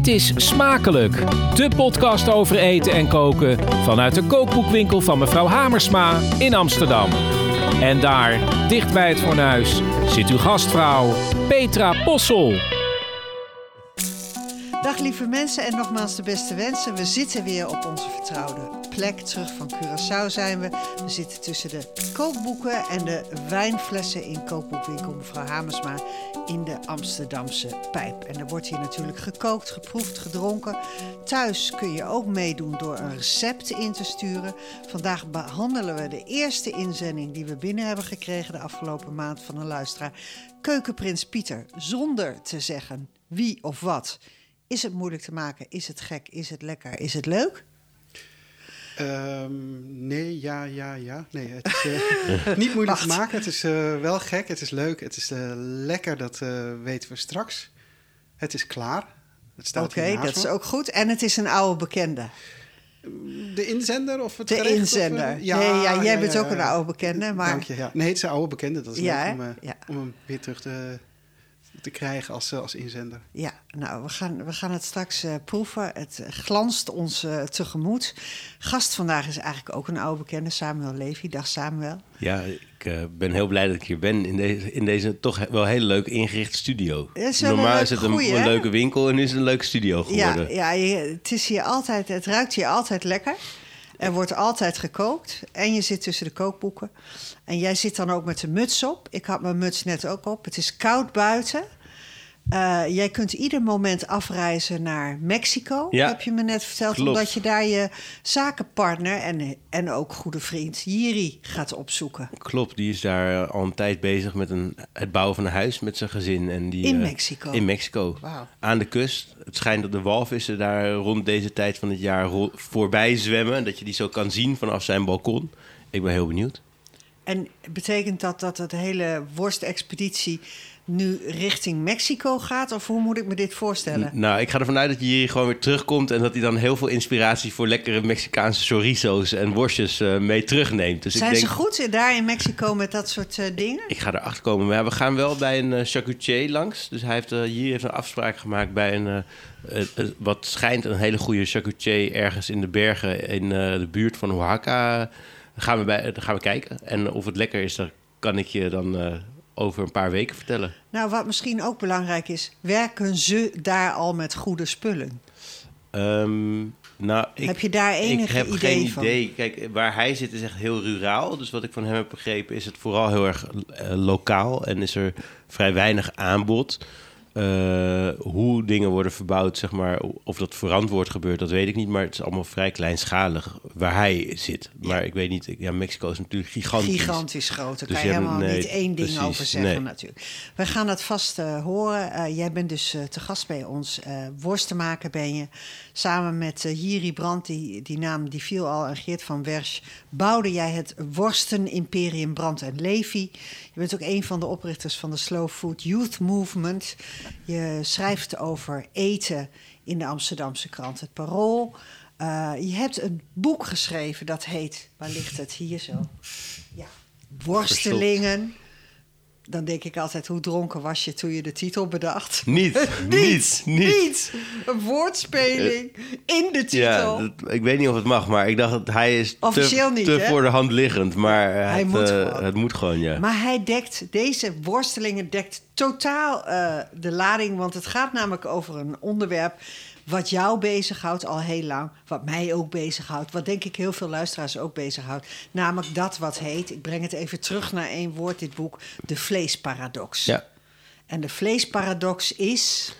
Dit is Smakelijk, de podcast over eten en koken vanuit de kookboekwinkel van mevrouw Hamersma in Amsterdam. En daar, dicht bij het fornuis, zit uw gastvrouw Petra Possel. Dag lieve mensen en nogmaals de beste wensen. We zitten weer op onze vertrouwde plek. Terug van Curaçao zijn we. We zitten tussen de kookboeken en de wijnflessen in kookboekwinkel mevrouw Hamersma in de Amsterdamse Pijp. En er wordt hier natuurlijk gekookt, geproefd, gedronken. Thuis kun je ook meedoen door een recept in te sturen. Vandaag behandelen we de eerste inzending die we binnen hebben gekregen de afgelopen maand van een luisteraar. Keukenprins Pieter, zonder te zeggen wie of wat. Is het moeilijk te maken? Is het gek? Is het lekker? Is het leuk? Ehm, nee, ja, ja, ja. Nee, het is eh, niet moeilijk te maken. Het is eh, wel gek, het is leuk, het is uh, lekker, dat weten we straks. Het is klaar. Oké, dat is ook goed. En het is een oude bekende. De inzender of het De inzender. Of, ja, nee, ja, jij bent ook een oude bekende. Maar... Dank je, ja. Nee, het is een oude bekende. Dat is leuk om, om hem weer terug te te krijgen als, als inzender. Ja, nou, we gaan, we gaan het straks uh, proeven. Het glanst ons uh, tegemoet. Gast vandaag is eigenlijk ook een oude bekende, Samuel Levy. Dag Samuel. Ja, ik uh, ben heel blij dat ik hier ben in deze, in deze toch wel heel leuk ingerichte studio. Is Normaal is het een, een, leuke winkel en nu is het een leuke studio geworden. Ja, ja het, is hier altijd, het ruikt hier altijd lekker. Er wordt altijd gekookt en je zit tussen de kookboeken. En jij zit dan ook met de muts op. Ik had mijn muts net ook op. Het is koud buiten. Uh, jij kunt ieder moment afreizen naar Mexico, ja, heb je me net verteld. Klopt. Omdat je daar je zakenpartner en, en ook goede vriend Jiri gaat opzoeken. Klopt, die is daar al een tijd bezig met een, het bouwen van een huis met zijn gezin. En die, in uh, Mexico? In Mexico, wow. aan de kust. Het schijnt dat de walvissen daar rond deze tijd van het jaar voorbij zwemmen. Dat je die zo kan zien vanaf zijn balkon. Ik ben heel benieuwd. En betekent dat dat het hele worstexpeditie nu richting Mexico gaat? Of hoe moet ik me dit voorstellen? nou, ik ga ervan uit dat je hier gewoon weer terugkomt... en dat hij dan heel veel inspiratie voor lekkere Mexicaanse chorizo's en worstjes uh, mee terugneemt. Dus Zijn ik denk, ze goed daar in Mexico met dat soort uh, dingen? Ik ga erachter komen. Maar we gaan wel bij een uh, charcutier langs. Dus hij heeft hier heeft een afspraak gemaakt bij een... wat schijnt een hele goede charcutier ergens in de bergen... in de buurt van Oaxaca... Gaan, we bij, gaan we kijken. En of het lekker is, daar kan ik je dan over een paar weken vertellen. Nou, wat misschien ook belangrijk is, werken ze daar al met goede spullen? Um, nou, ik, heb je daar enig idee van? Ik heb geen van? idee. Kijk, waar hij zit is echt heel ruraal. Dus wat ik van hem heb begrepen is het vooral heel erg uh, lokaal. En is er vrij weinig aanbod. Uh, hoe dingen worden verbouwd, zeg maar, of dat verantwoord gebeurt, dat weet ik niet. Maar het is allemaal vrij kleinschalig waar hij zit. Maar ik weet niet, ja, Mexico is natuurlijk gigantisch. Gigantisch groot, daar dus kan je helemaal nee, niet één ding precies, over zeggen nee. natuurlijk. We gaan het vast uh, horen. Uh, jij bent dus te gast bij ons. worstenmaker ben je. Samen met Jiri Brandt, die, die naam die viel al, en Geert van Wersch... bouwde jij het worsten-imperium Brandt en Levi. Je bent ook een van de oprichters van de Slow Food Youth Movement... Je schrijft over eten in de Amsterdamse krant Het Parool. Uh, je hebt een boek geschreven dat heet, waar ligt het hier zo? Ja, Worstelingen. Dan denk ik altijd, hoe dronken was je toen je de titel bedacht? Niet, niet, niet. Een woordspeling in de titel. Ja, dat, ik weet niet of het mag, maar ik dacht dat hij is Officieel te, niet, te voor de hand liggend. Maar hij het, moet uh, het moet gewoon, ja. Maar hij dekt, deze worstelingen dekt totaal uh, de lading. Want het gaat namelijk over een onderwerp wat jou bezighoudt al heel lang, wat mij ook bezighoudt, wat denk ik heel veel luisteraars ook bezighoudt. Namelijk dat wat heet, ik breng het even terug naar één woord, dit boek, de vleesparadox. Ja. En de vleesparadox is.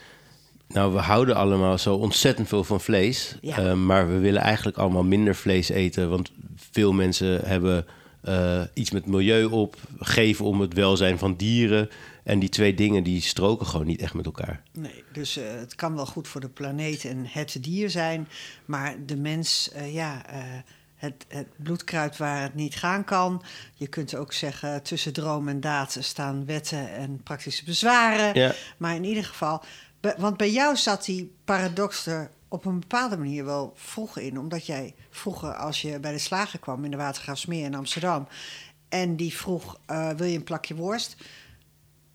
Nou, we houden allemaal zo ontzettend veel van vlees. Ja. Uh, maar we willen eigenlijk allemaal minder vlees eten. Want veel mensen hebben uh, iets met milieu op, geven om het welzijn van dieren. En die twee dingen die stroken gewoon niet echt met elkaar. Nee, dus uh, het kan wel goed voor de planeet en het dier zijn, maar de mens, uh, ja, uh, het, het bloedkruid waar het niet gaan kan. Je kunt ook zeggen, tussen droom en daad staan wetten en praktische bezwaren. Ja. Maar in ieder geval, want bij jou zat die paradox er op een bepaalde manier wel vroeg in. Omdat jij vroeger, als je bij de slager kwam in de Watergraafsmeer in Amsterdam... en die vroeg, wil je een plakje worst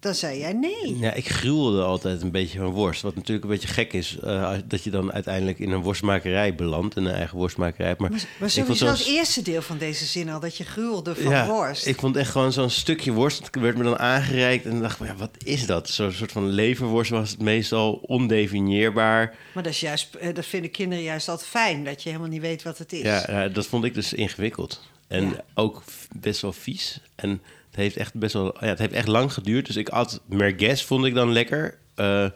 Dan zei jij nee. Ja, ik gruwelde altijd een beetje van worst. Wat natuurlijk een beetje gek is, uh, dat je dan uiteindelijk in een worstmakerij belandt, in een eigen worstmakerij. Maar, maar sowieso het eerste deel van deze zin al, dat je gruwelde van ja, worst. Ik vond echt gewoon zo'n stukje worst, het werd me dan aangereikt en dacht, ja, wat is dat? Zo'n soort van leverworst was het meestal ondefinieerbaar. Maar dat, is juist, eh, dat vinden kinderen juist altijd fijn, dat je helemaal niet weet wat het is. Ja, ja dat vond ik dus ingewikkeld. En ook best wel vies. En het heeft echt best wel. Ja, het heeft echt lang geduurd. Dus ik at merguez, vond ik dan lekker. Uh,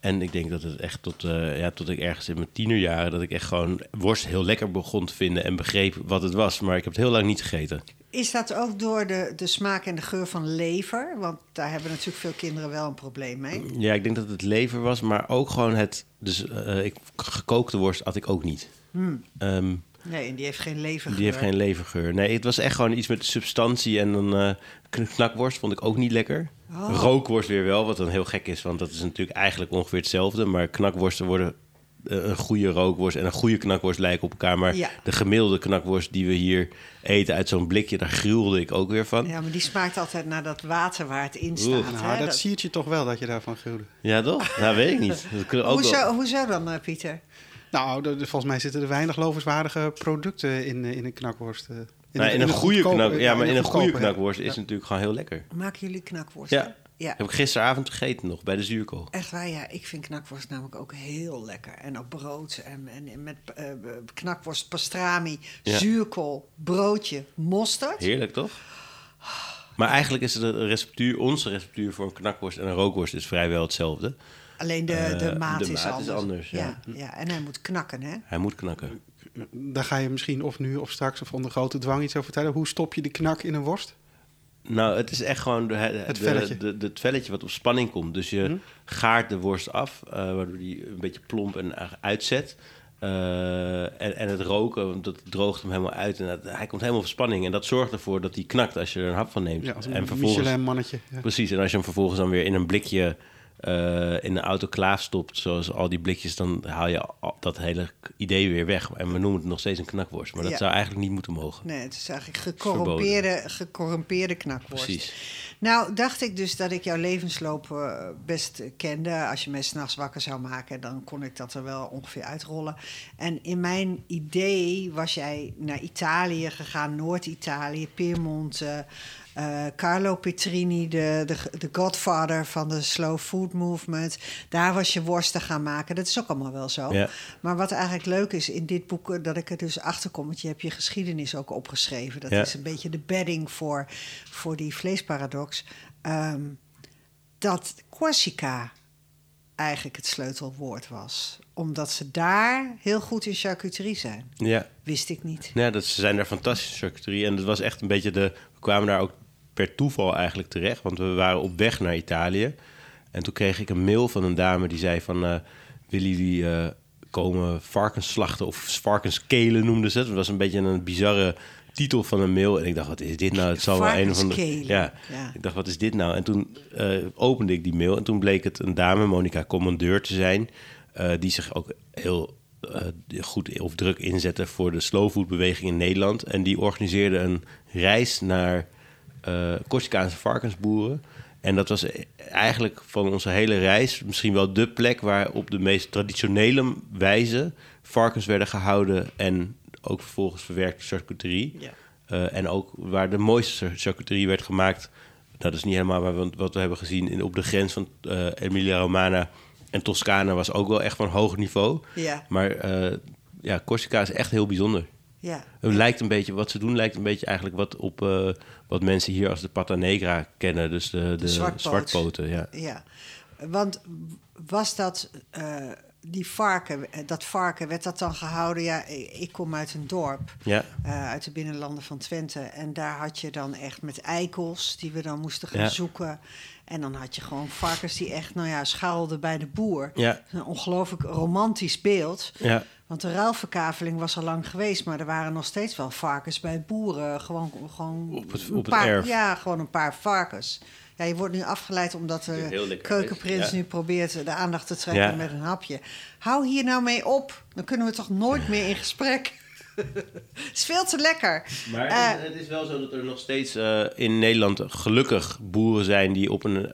en ik denk dat het echt tot, uh, ja, tot ik ergens in mijn tienerjaren... dat ik echt gewoon worst heel lekker begon te vinden... en begreep wat het was. Maar ik heb het heel lang niet gegeten. Is dat ook door de, de smaak en de geur van lever? Want daar hebben natuurlijk veel kinderen wel een probleem mee. Ja, ik denk dat het lever was, maar ook gewoon het... Dus uh, ik, gekookte worst at ik ook niet. Hmm. Um, Nee, en die heeft geen levergeur. Die heeft geen levergeur. Nee, het was echt gewoon iets met substantie. En dan uh, knakworst vond ik ook niet lekker. Oh. Rookworst weer wel, wat dan heel gek is. Want dat is natuurlijk eigenlijk ongeveer hetzelfde. Maar knakworsten worden uh, een goede rookworst en een goede knakworst lijken op elkaar. Maar ja. de gemiddelde knakworst die we hier eten uit zo'n blikje, daar gruwelde ik ook weer van. Ja, maar die smaakt altijd naar dat water waar het in staat. Nou, hè? dat, zie je toch wel dat je daarvan gruwde. Ja, toch? nou, weet ik niet. Dat ook hoezo, wel... hoezo dan, uh, Pieter? Nou, de, volgens mij zitten er weinig lovenswaardige producten in, eh, in een knakworst. Eh. In, nou, in, een, goede knak, ja, maar in een goede knakworst is het natuurlijk gewoon heel lekker. Maken jullie knakworst? Ja. ja. Heb ik gisteravond gegeten nog bij de zuurkool. Echt waar, ja. Ik vind knakworst namelijk ook heel lekker. En op brood en, en met uh, knakworst, pastrami, zuurkool, broodje, mosterd. Heerlijk, toch? Maar eigenlijk is de receptuur, onze receptuur voor een knakworst en een rookworst is vrijwel hetzelfde. Alleen de, de uh, maat, de is, maat anders. is anders. Ja. Ja, En hij moet knakken, hè? Hij moet knakken. Daar ga je misschien of nu of straks of onder grote dwang iets over vertellen. Hoe stop je de knak in een worst? Nou, het is echt gewoon de, het, velletje. De, de, het velletje wat op spanning komt. Dus je hm? gaart de worst af, uh, waardoor die een beetje plomp en uitzet. Uh, en, en het roken, want dat droogt hem helemaal uit. En dat, hij komt helemaal op spanning. En dat zorgt ervoor dat hij knakt als je er een hap van neemt. Ja, een en vervolgens, mannetje. Ja. Precies, en als je hem vervolgens dan weer in een blikje uh, in de autoclaaf stopt, zoals al die blikjes, dan haal je dat hele idee weer weg. En we noemen het nog steeds een knakworst. Maar dat zou eigenlijk niet moeten mogen. Nee, het is eigenlijk gecorrumpeerde, gecorrumpeerde knakworst. Precies. Nou, dacht ik dus dat ik jouw levensloop uh, best kende. Als je mij s'nachts wakker zou maken, dan kon ik dat er wel ongeveer uitrollen. En in mijn idee was jij naar Italië gegaan, Noord-Italië, Piemonte. Uh, uh, Carlo Petrini, de, de, de godfather van de slow food movement. Daar was je worsten gaan maken. Dat is ook allemaal wel zo. Ja. Maar wat eigenlijk leuk is in dit boek, eh, dat ik er dus achter kom, want je hebt je geschiedenis ook opgeschreven. Dat ja. is een beetje de bedding voor, voor die vleesparadox. Um, dat Corsica eigenlijk het sleutelwoord was. Omdat ze daar heel goed in charcuterie zijn. Ja. Wist ik niet. Ja, dat, ze zijn daar fantastische charcuterie. En dat was echt een beetje de... We kwamen daar ook per toeval eigenlijk terecht. Want we waren op weg naar Italië. En toen kreeg ik een mail van een dame die zei van... Uh, willen jullie uh, komen varkens slachten of varkenskelen noemden ze het. Dat was een beetje een bizarre titel van een mail. En ik dacht, wat is dit nou? Het zal wel een van de. Ja, ja, ik dacht, wat is dit nou? En toen uh, opende ik die mail en toen bleek het een dame, Monica Commandeur, te zijn. Die zich ook heel uh, goed of druk inzette voor de slowfoodbeweging in Nederland. En die organiseerde een reis naar uh, Corsicaanse varkensboeren. En dat was eigenlijk van onze hele reis misschien wel de plek waar op de meest traditionele wijze varkens werden gehouden en ook vervolgens verwerkte charcuterie. Ja. Uh, en ook waar de mooiste charcuterie werd gemaakt. Nou, dat is niet helemaal waar wat we hebben gezien in, op de grens van uh, Emilia-Romagna en Toscana was ook wel echt van hoog niveau. Ja. Maar uh, ja, Corsica is echt heel bijzonder. Ja. Het lijkt een beetje, wat ze doen lijkt een beetje eigenlijk wat op uh, wat mensen hier als de Pata Negra kennen. Dus de, de, de zwartpoot. zwartpoten. Ja. ja, want was dat uh, die varken, dat varken, werd dat dan gehouden? Ja, ik kom uit een dorp, ja. uh, uit de binnenlanden van Twente. En daar had je dan echt met eikels, die we dan moesten gaan Ja. zoeken. En dan had je gewoon varkens die echt, nou ja, schaalden bij de boer. Ja. Een ongelooflijk romantisch beeld. Ja. Want de ruilverkaveling was al lang geweest, maar er waren nog steeds wel varkens bij boeren. Gewoon, gewoon Op het- paar, erf. Ja, gewoon een paar varkens. Ja, je wordt nu afgeleid omdat de keukenprins ja. nu probeert de aandacht te trekken Ja. met een hapje. Hou hier nou mee op. Dan kunnen we toch nooit meer in gesprek. het is veel te lekker. Maar het, is, het, is, wel zo dat er nog steeds in Nederland gelukkig boeren zijn die op een,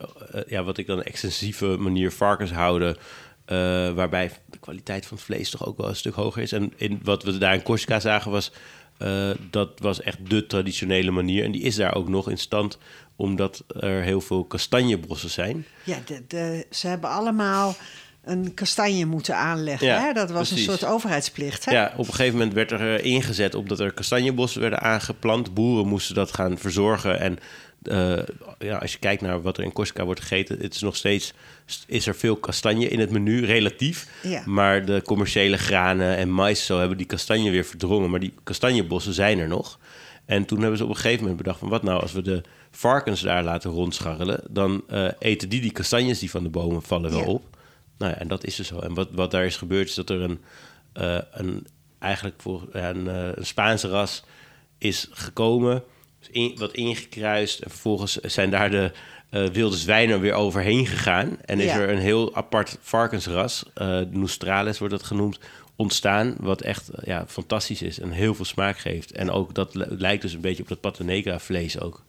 ja, wat ik dan extensieve manier varkens houden. waarbij kwaliteit van het vlees toch ook wel een stuk hoger is. En in, wat we daar in Corsica zagen was uh, dat was echt de traditionele manier. En die is daar ook nog in stand, omdat er heel veel kastanjebossen zijn. Ja, de, de, ze hebben allemaal een kastanje moeten aanleggen. Ja, hè? Dat was een soort overheidsplicht. Hè? Ja, op een gegeven moment werd er eh, ingezet op dat er kastanjebossen werden aangeplant. Boeren moesten dat gaan verzorgen. En uh, ja, als je kijkt naar wat er in Corsica wordt gegeten, het is nog steeds is er veel kastanje in het menu, relatief. Maar de commerciële granen en mais zo hebben die kastanje weer verdrongen. Maar die kastanjebossen zijn er nog. En toen hebben ze op een gegeven moment bedacht van wat nou als we de varkens daar laten rondscharrelen, dan uh, eten die die kastanjes die van de bomen vallen wel op. Nou ja, en dat is dus zo. En wat, wat daar is gebeurd is dat er een, uh, een eigenlijk voor een, een Spaanse ras is gekomen wat ingekruist. En vervolgens zijn daar de uh, wilde zwijnen weer overheen gegaan. En is er een heel apart varkensras, uh, Nostrales wordt dat genoemd, ontstaan. Wat echt uh, ja, fantastisch is en heel veel smaak geeft. En ook dat lijkt dus een beetje op dat Patanegra vlees ook.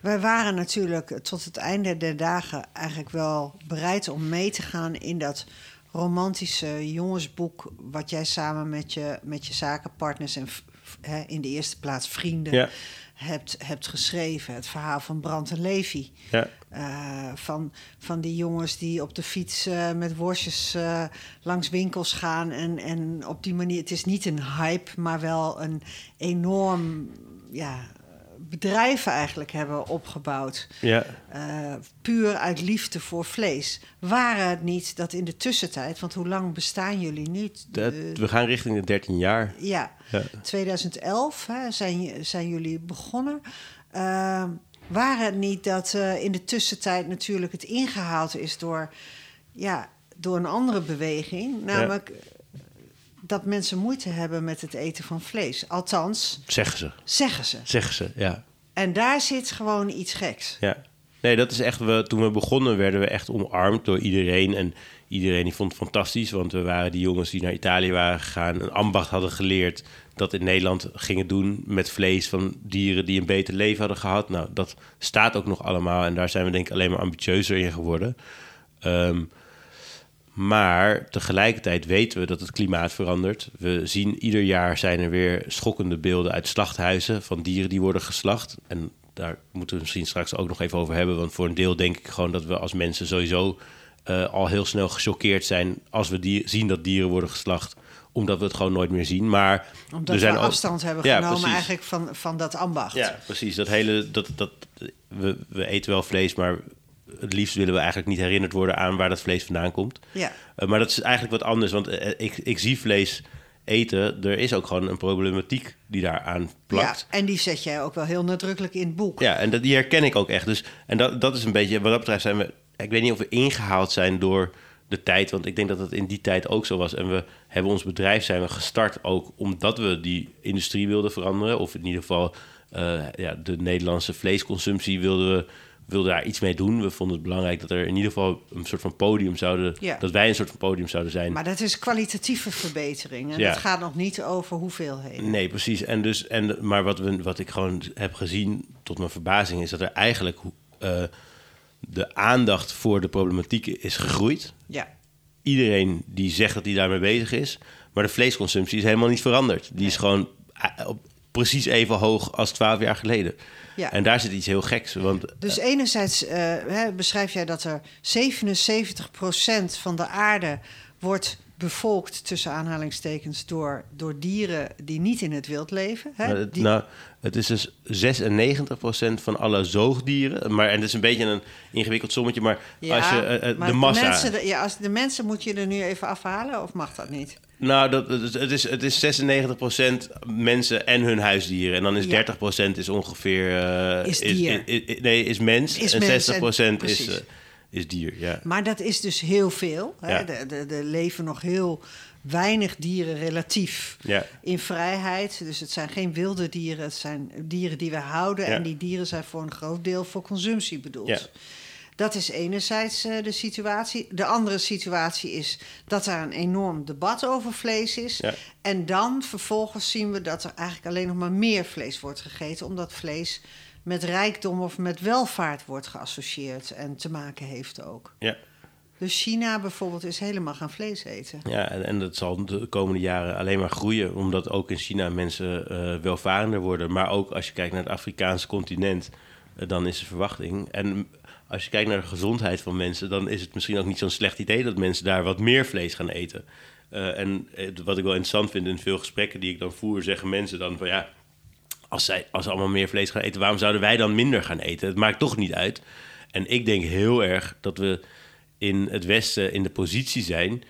Wij waren natuurlijk tot het einde der dagen eigenlijk wel bereid om mee te gaan in dat romantische jongensboek. wat jij samen met je, met je zakenpartners en hè, in de eerste plaats vrienden. Ja hebt, hebt geschreven. Het verhaal van Brand en Levi. Ja. Uh, van, van die jongens die op de fiets uh, met worstjes uh, langs winkels gaan. En, en op die manier, het is niet een hype, maar wel een enorm ja, bedrijven eigenlijk hebben opgebouwd. Ja. Uh, puur uit liefde voor vlees. Waren het niet dat in de tussentijd, want hoe lang bestaan jullie nu? we gaan richting de 13 jaar. Ja, ja. 2011 hè, zijn, zijn jullie begonnen. Uh, waren het niet dat uh, in de tussentijd natuurlijk het ingehaald is door, ja, door een andere beweging? Namelijk dat mensen moeite hebben met het eten van vlees. Althans. Zeggen ze. Zeggen ze. Zeggen ze, ja. En daar zit gewoon iets geks. Ja. Nee, dat is echt. We, toen we begonnen werden we echt omarmd door iedereen. En iedereen die vond het fantastisch. Want we waren die jongens die naar Italië waren gegaan. Een ambacht hadden geleerd. Dat in Nederland gingen doen met vlees van dieren die een beter leven hadden gehad. Nou, dat staat ook nog allemaal. En daar zijn we denk ik alleen maar ambitieuzer in geworden. Um, maar tegelijkertijd weten we dat het klimaat verandert. We zien ieder jaar zijn er weer schokkende beelden uit slachthuizen van dieren die worden geslacht. En daar moeten we misschien straks ook nog even over hebben. Want voor een deel denk ik gewoon dat we als mensen sowieso uh, al heel snel gechoqueerd zijn als we die, zien dat dieren worden geslacht omdat we het gewoon nooit meer zien. Maar omdat we, zijn we afstand hebben genomen eigenlijk van, van dat ambacht. Ja, precies. Dat hele, dat, dat, we, we eten wel vlees, maar het liefst willen we eigenlijk niet herinnerd worden aan waar dat vlees vandaan komt. Ja. Uh, maar dat is eigenlijk wat anders, want uh, ik, ik zie vlees eten. Er is ook gewoon een problematiek die daaraan plakt. Ja, en die zet jij ook wel heel nadrukkelijk in het boek. Ja, en dat, die herken ik ook echt. Dus, en dat, dat is een beetje, wat dat betreft zijn we... Ik weet niet of we ingehaald zijn door de tijd, want ik denk dat het in die tijd ook zo was. En we hebben ons bedrijf zijn we gestart ook omdat we die industrie wilden veranderen. Of in ieder geval uh, ja, de Nederlandse vleesconsumptie wilden we wilde daar iets mee doen. We vonden het belangrijk dat er in ieder geval een soort van podium zouden... Ja. dat wij een soort van podium zouden zijn. Maar dat is kwalitatieve verbetering. En ja. dat gaat nog niet over hoeveelheden. Nee, precies. En dus, en, maar wat, we, wat ik gewoon heb gezien, tot mijn verbazing... is dat er eigenlijk uh, de aandacht voor de problematiek is gegroeid. Ja. Iedereen die zegt dat hij daarmee bezig is... maar de vleesconsumptie is helemaal niet veranderd. Die is gewoon eh, op, precies even hoog als twaalf jaar geleden. Ja. En daar zit iets heel geks. Want, dus enerzijds uh, hè, beschrijf jij dat er 77% van de aarde wordt bevolkt, tussen aanhalingstekens, door, door dieren die niet in het wild leven. Hè? Het, Nou, het is dus 96% van alle zoogdieren. Maar, en dat is een beetje een ingewikkeld sommetje, maar ja, als je uh, de massa... De mensen, ja, als de mensen moet je er nu even afhalen, of mag dat niet? Nou, dat, het, is, het is 96% mensen en hun huisdieren. En dan is ja. 30% is ongeveer... Uh, is dier. Is, is, nee, is mens. Is en 60% is, uh, is dier, ja. Maar dat is dus heel veel. Hè? Ja. Er leven nog heel weinig dieren relatief ja. in vrijheid. Dus het zijn geen wilde dieren. Het zijn dieren die we houden. En die dieren zijn voor een groot deel voor consumptie bedoeld. Dat is enerzijds uh, de situatie. De andere situatie is dat er een enorm debat over vlees is. En dan vervolgens zien we dat er eigenlijk alleen nog maar meer vlees wordt gegeten, omdat vlees met rijkdom of met welvaart wordt geassocieerd en te maken heeft ook. Ja. Dus China bijvoorbeeld is helemaal gaan vlees eten. Ja, en, en dat zal de komende jaren alleen maar groeien, omdat ook in China mensen uh, welvarender worden. Maar ook als je kijkt naar het Afrikaanse continent, uh, dan is de verwachting. En als je kijkt naar de gezondheid van mensen, dan is het misschien ook niet zo'n slecht idee dat mensen daar wat meer vlees gaan eten. Uh, en wat ik wel interessant vind in veel gesprekken die ik dan voer, zeggen mensen dan van ja, als, zij, als ze allemaal meer vlees gaan eten, waarom zouden wij dan minder gaan eten? Het maakt toch niet uit. En ik denk heel erg dat we in het Westen in de positie zijn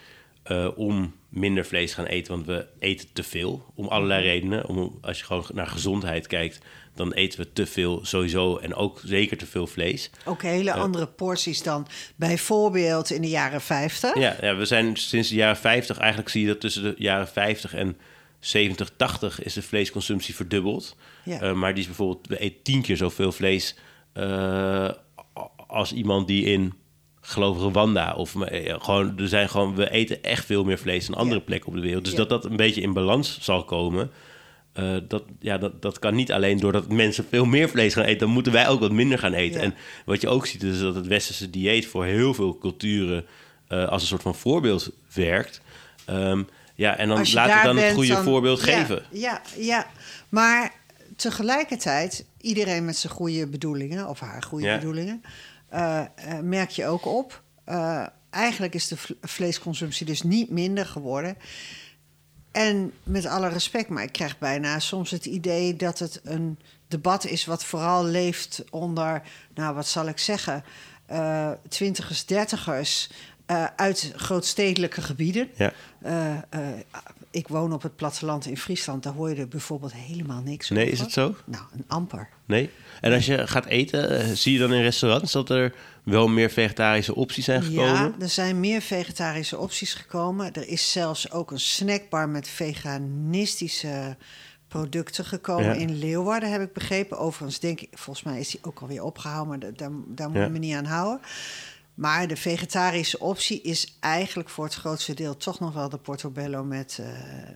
uh, om minder vlees gaan eten, want we eten te veel. Om allerlei redenen. Om, als je gewoon naar gezondheid kijkt, dan eten we te veel sowieso en ook zeker te veel vlees. Ook hele uh, andere porties dan bijvoorbeeld in de jaren 50. Ja, ja, we zijn sinds de jaren 50, eigenlijk zie je dat tussen de jaren 50 en 70, 80 is de vleesconsumptie verdubbeld. Ja. Uh, maar die is bijvoorbeeld, we eten tien keer zoveel vlees als iemand die in geloof Rwanda. Of gewoon, er zijn gewoon, we eten echt veel meer vlees dan andere plekken op de wereld. Dus dat dat een beetje in balans zal komen. Dat, ja, dat, dat kan niet alleen doordat mensen veel meer vlees gaan eten. Dan moeten wij ook wat minder gaan eten. En wat je ook ziet is dat het westerse dieet voor heel veel culturen als een soort van voorbeeld werkt. Um, ja, en dan laten we dan het goede dan, voorbeeld ja, geven. Ja, ja, maar tegelijkertijd, iedereen met zijn goede bedoelingen, of haar goede ja. bedoelingen, uh, merk je ook op. Uh, eigenlijk is de vleesconsumptie dus niet minder geworden. En met alle respect, maar ik krijg bijna soms het idee dat het een debat is wat vooral leeft onder, nou wat zal ik zeggen, twintigers, dertigers uit grootstedelijke gebieden. Ja. ik woon op het platteland in Friesland, daar hoor je er bijvoorbeeld helemaal niks nee, over. Nee, is het zo? Nou, een amper. Nee? En als je gaat eten, zie je dan in restaurants dat er wel meer vegetarische opties zijn gekomen? Ja, er zijn meer vegetarische opties gekomen. Er is zelfs ook een snackbar met veganistische producten gekomen ja. in Leeuwarden, heb ik begrepen. Overigens denk ik, volgens mij is die ook alweer opgehouden, maar daar, daar moet je me niet aan houden. Maar de vegetarische optie is eigenlijk voor het grootste deel toch nog wel de portobello met, uh,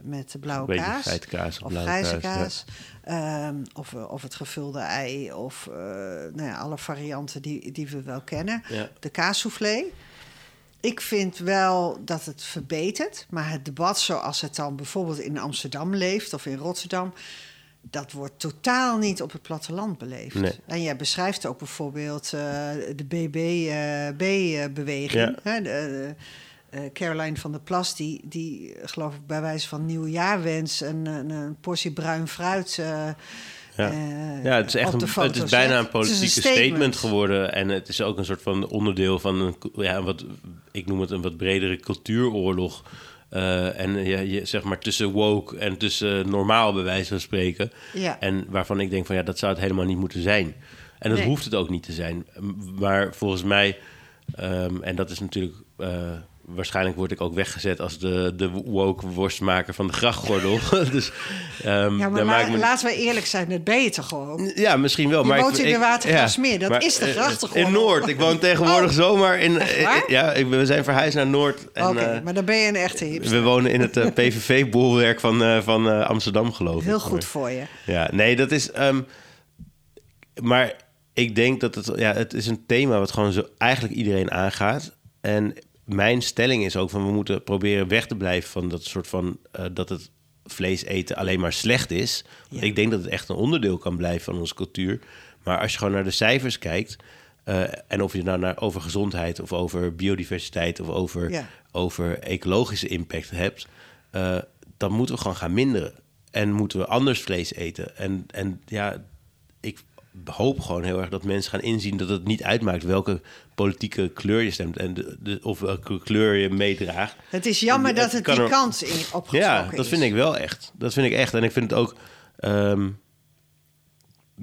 met de blauwe kaas. Of grijze kaas. Ja. Um, of, of het gevulde ei of uh, nou ja, alle varianten die, die we wel kennen. Ja. De kaassoufflé. Ik vind wel dat het verbetert. Maar het debat zoals het dan bijvoorbeeld in Amsterdam leeft of in Rotterdam dat wordt totaal niet op het platteland beleefd. Nee. En jij beschrijft ook bijvoorbeeld uh, de BB-beweging. Ja. de, uh, Caroline van der Plas, die, die geloof ik bij wijze van nieuwjaarwens... een, een, een portie bruin fruit... Uh, ja. ja, het is echt een, het is bijna een politieke statement. statement. geworden. En het is ook een soort van onderdeel van een, ja, wat, ik noem het een wat bredere cultuuroorlog. Uh, en je, je, zeg maar tussen woke en tussen normaal, bij wijze van spreken. Ja. En waarvan ik denk van ja, dat zou het helemaal niet moeten zijn. En dat Nee. hoeft het ook niet te zijn. Maar volgens mij, um, en dat is natuurlijk. Uh, waarschijnlijk word ik ook weggezet als de, de woke worstmaker van de grachtgordel. dus, um, ja, maar la, me... laten we eerlijk zijn, dat ben je toch gewoon? Ja, misschien wel. Je maar woont ik, in de Watergraafsmeer, dat maar, is de grachtgordel. In Noord. Ik woon tegenwoordig oh. zomaar in... waar? Ja, ik, we zijn verhuisd naar Noord. Oké, okay, uh, maar dan ben je een echte hipster. We wonen in het uh, PVV-bolwerk van, uh, van Amsterdam, geloof ik. Heel goed voor je. Ja, nee, dat is... Um, maar ik denk dat het... Ja, het is een thema wat gewoon zo eigenlijk iedereen aangaat. En mijn stelling is ook van... we moeten proberen weg te blijven van dat soort van... Uh, dat het vlees eten alleen maar slecht is. Ja. Ik denk dat het echt een onderdeel kan blijven van onze cultuur. Maar als je gewoon naar de cijfers kijkt... Uh, en of je nou naar, over gezondheid of over biodiversiteit... of over, ja. over ecologische impact hebt... Uh, dan moeten we gewoon gaan minderen. En moeten we anders vlees eten. En, en ja, ik hoop gewoon heel erg dat mensen gaan inzien... dat het niet uitmaakt welke politieke kleur je stemt... En de, de, of welke kleur je meedraagt. Het is jammer En dat het die er- kans in opgetrokken Ja, dat vind ik wel echt. Dat vind ik echt. En ik vind het ook... ehm,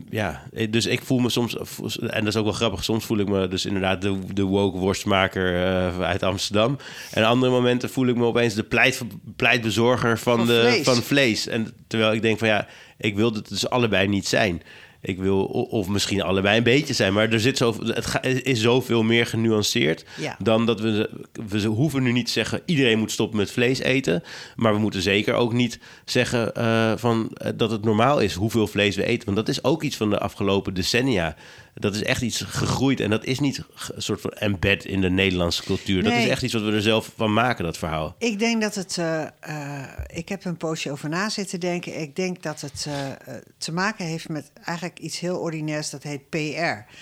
ja, dus ik voel me soms... En dat is ook wel grappig. Soms voel ik me dus inderdaad de, de woke worstmaker eh, uit Amsterdam. En andere momenten voel ik me opeens de pleit, pleitbezorger van, Van de, vlees. van vlees. En terwijl ik denk van ja, ik wil het dus allebei niet zijn. Ik wil of misschien allebei een beetje zijn. Maar er zit zo, het is zoveel meer genuanceerd dan dat we, we hoeven nu niet te zeggen iedereen moet stoppen met vlees eten. Maar we moeten zeker ook niet zeggen uh, van, uh, dat het normaal is hoeveel vlees we eten. Want dat is ook iets van de afgelopen decennia. Dat is echt iets gegroeid en dat is niet een soort van embed in de Nederlandse cultuur. Dat is echt iets wat we er zelf van maken, dat verhaal. Ik denk dat het. Uh, ik heb een poosje over na zitten denken. Ik denk dat het te maken heeft met eigenlijk iets heel ordinairs, dat heet PR.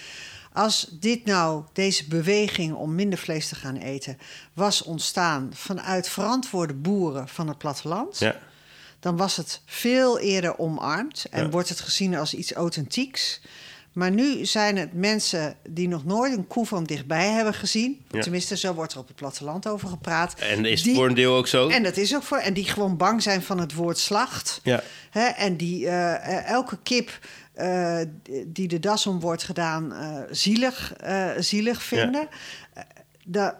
Als dit nou, deze beweging om minder vlees te gaan eten, was ontstaan vanuit verantwoorde boeren van het platteland. Ja dan was het veel eerder omarmd en wordt het gezien als iets authentieks. Maar nu zijn het mensen die nog nooit een koe van dichtbij hebben gezien. Tenminste, zo wordt er op het platteland over gepraat. En is het voor een deel ook zo? En dat is ook voor. En die gewoon bang zijn van het woord slacht. Ja. Hè, en die uh, elke kip uh, die de das om wordt gedaan, uh, zielig, zielig vinden. Dat,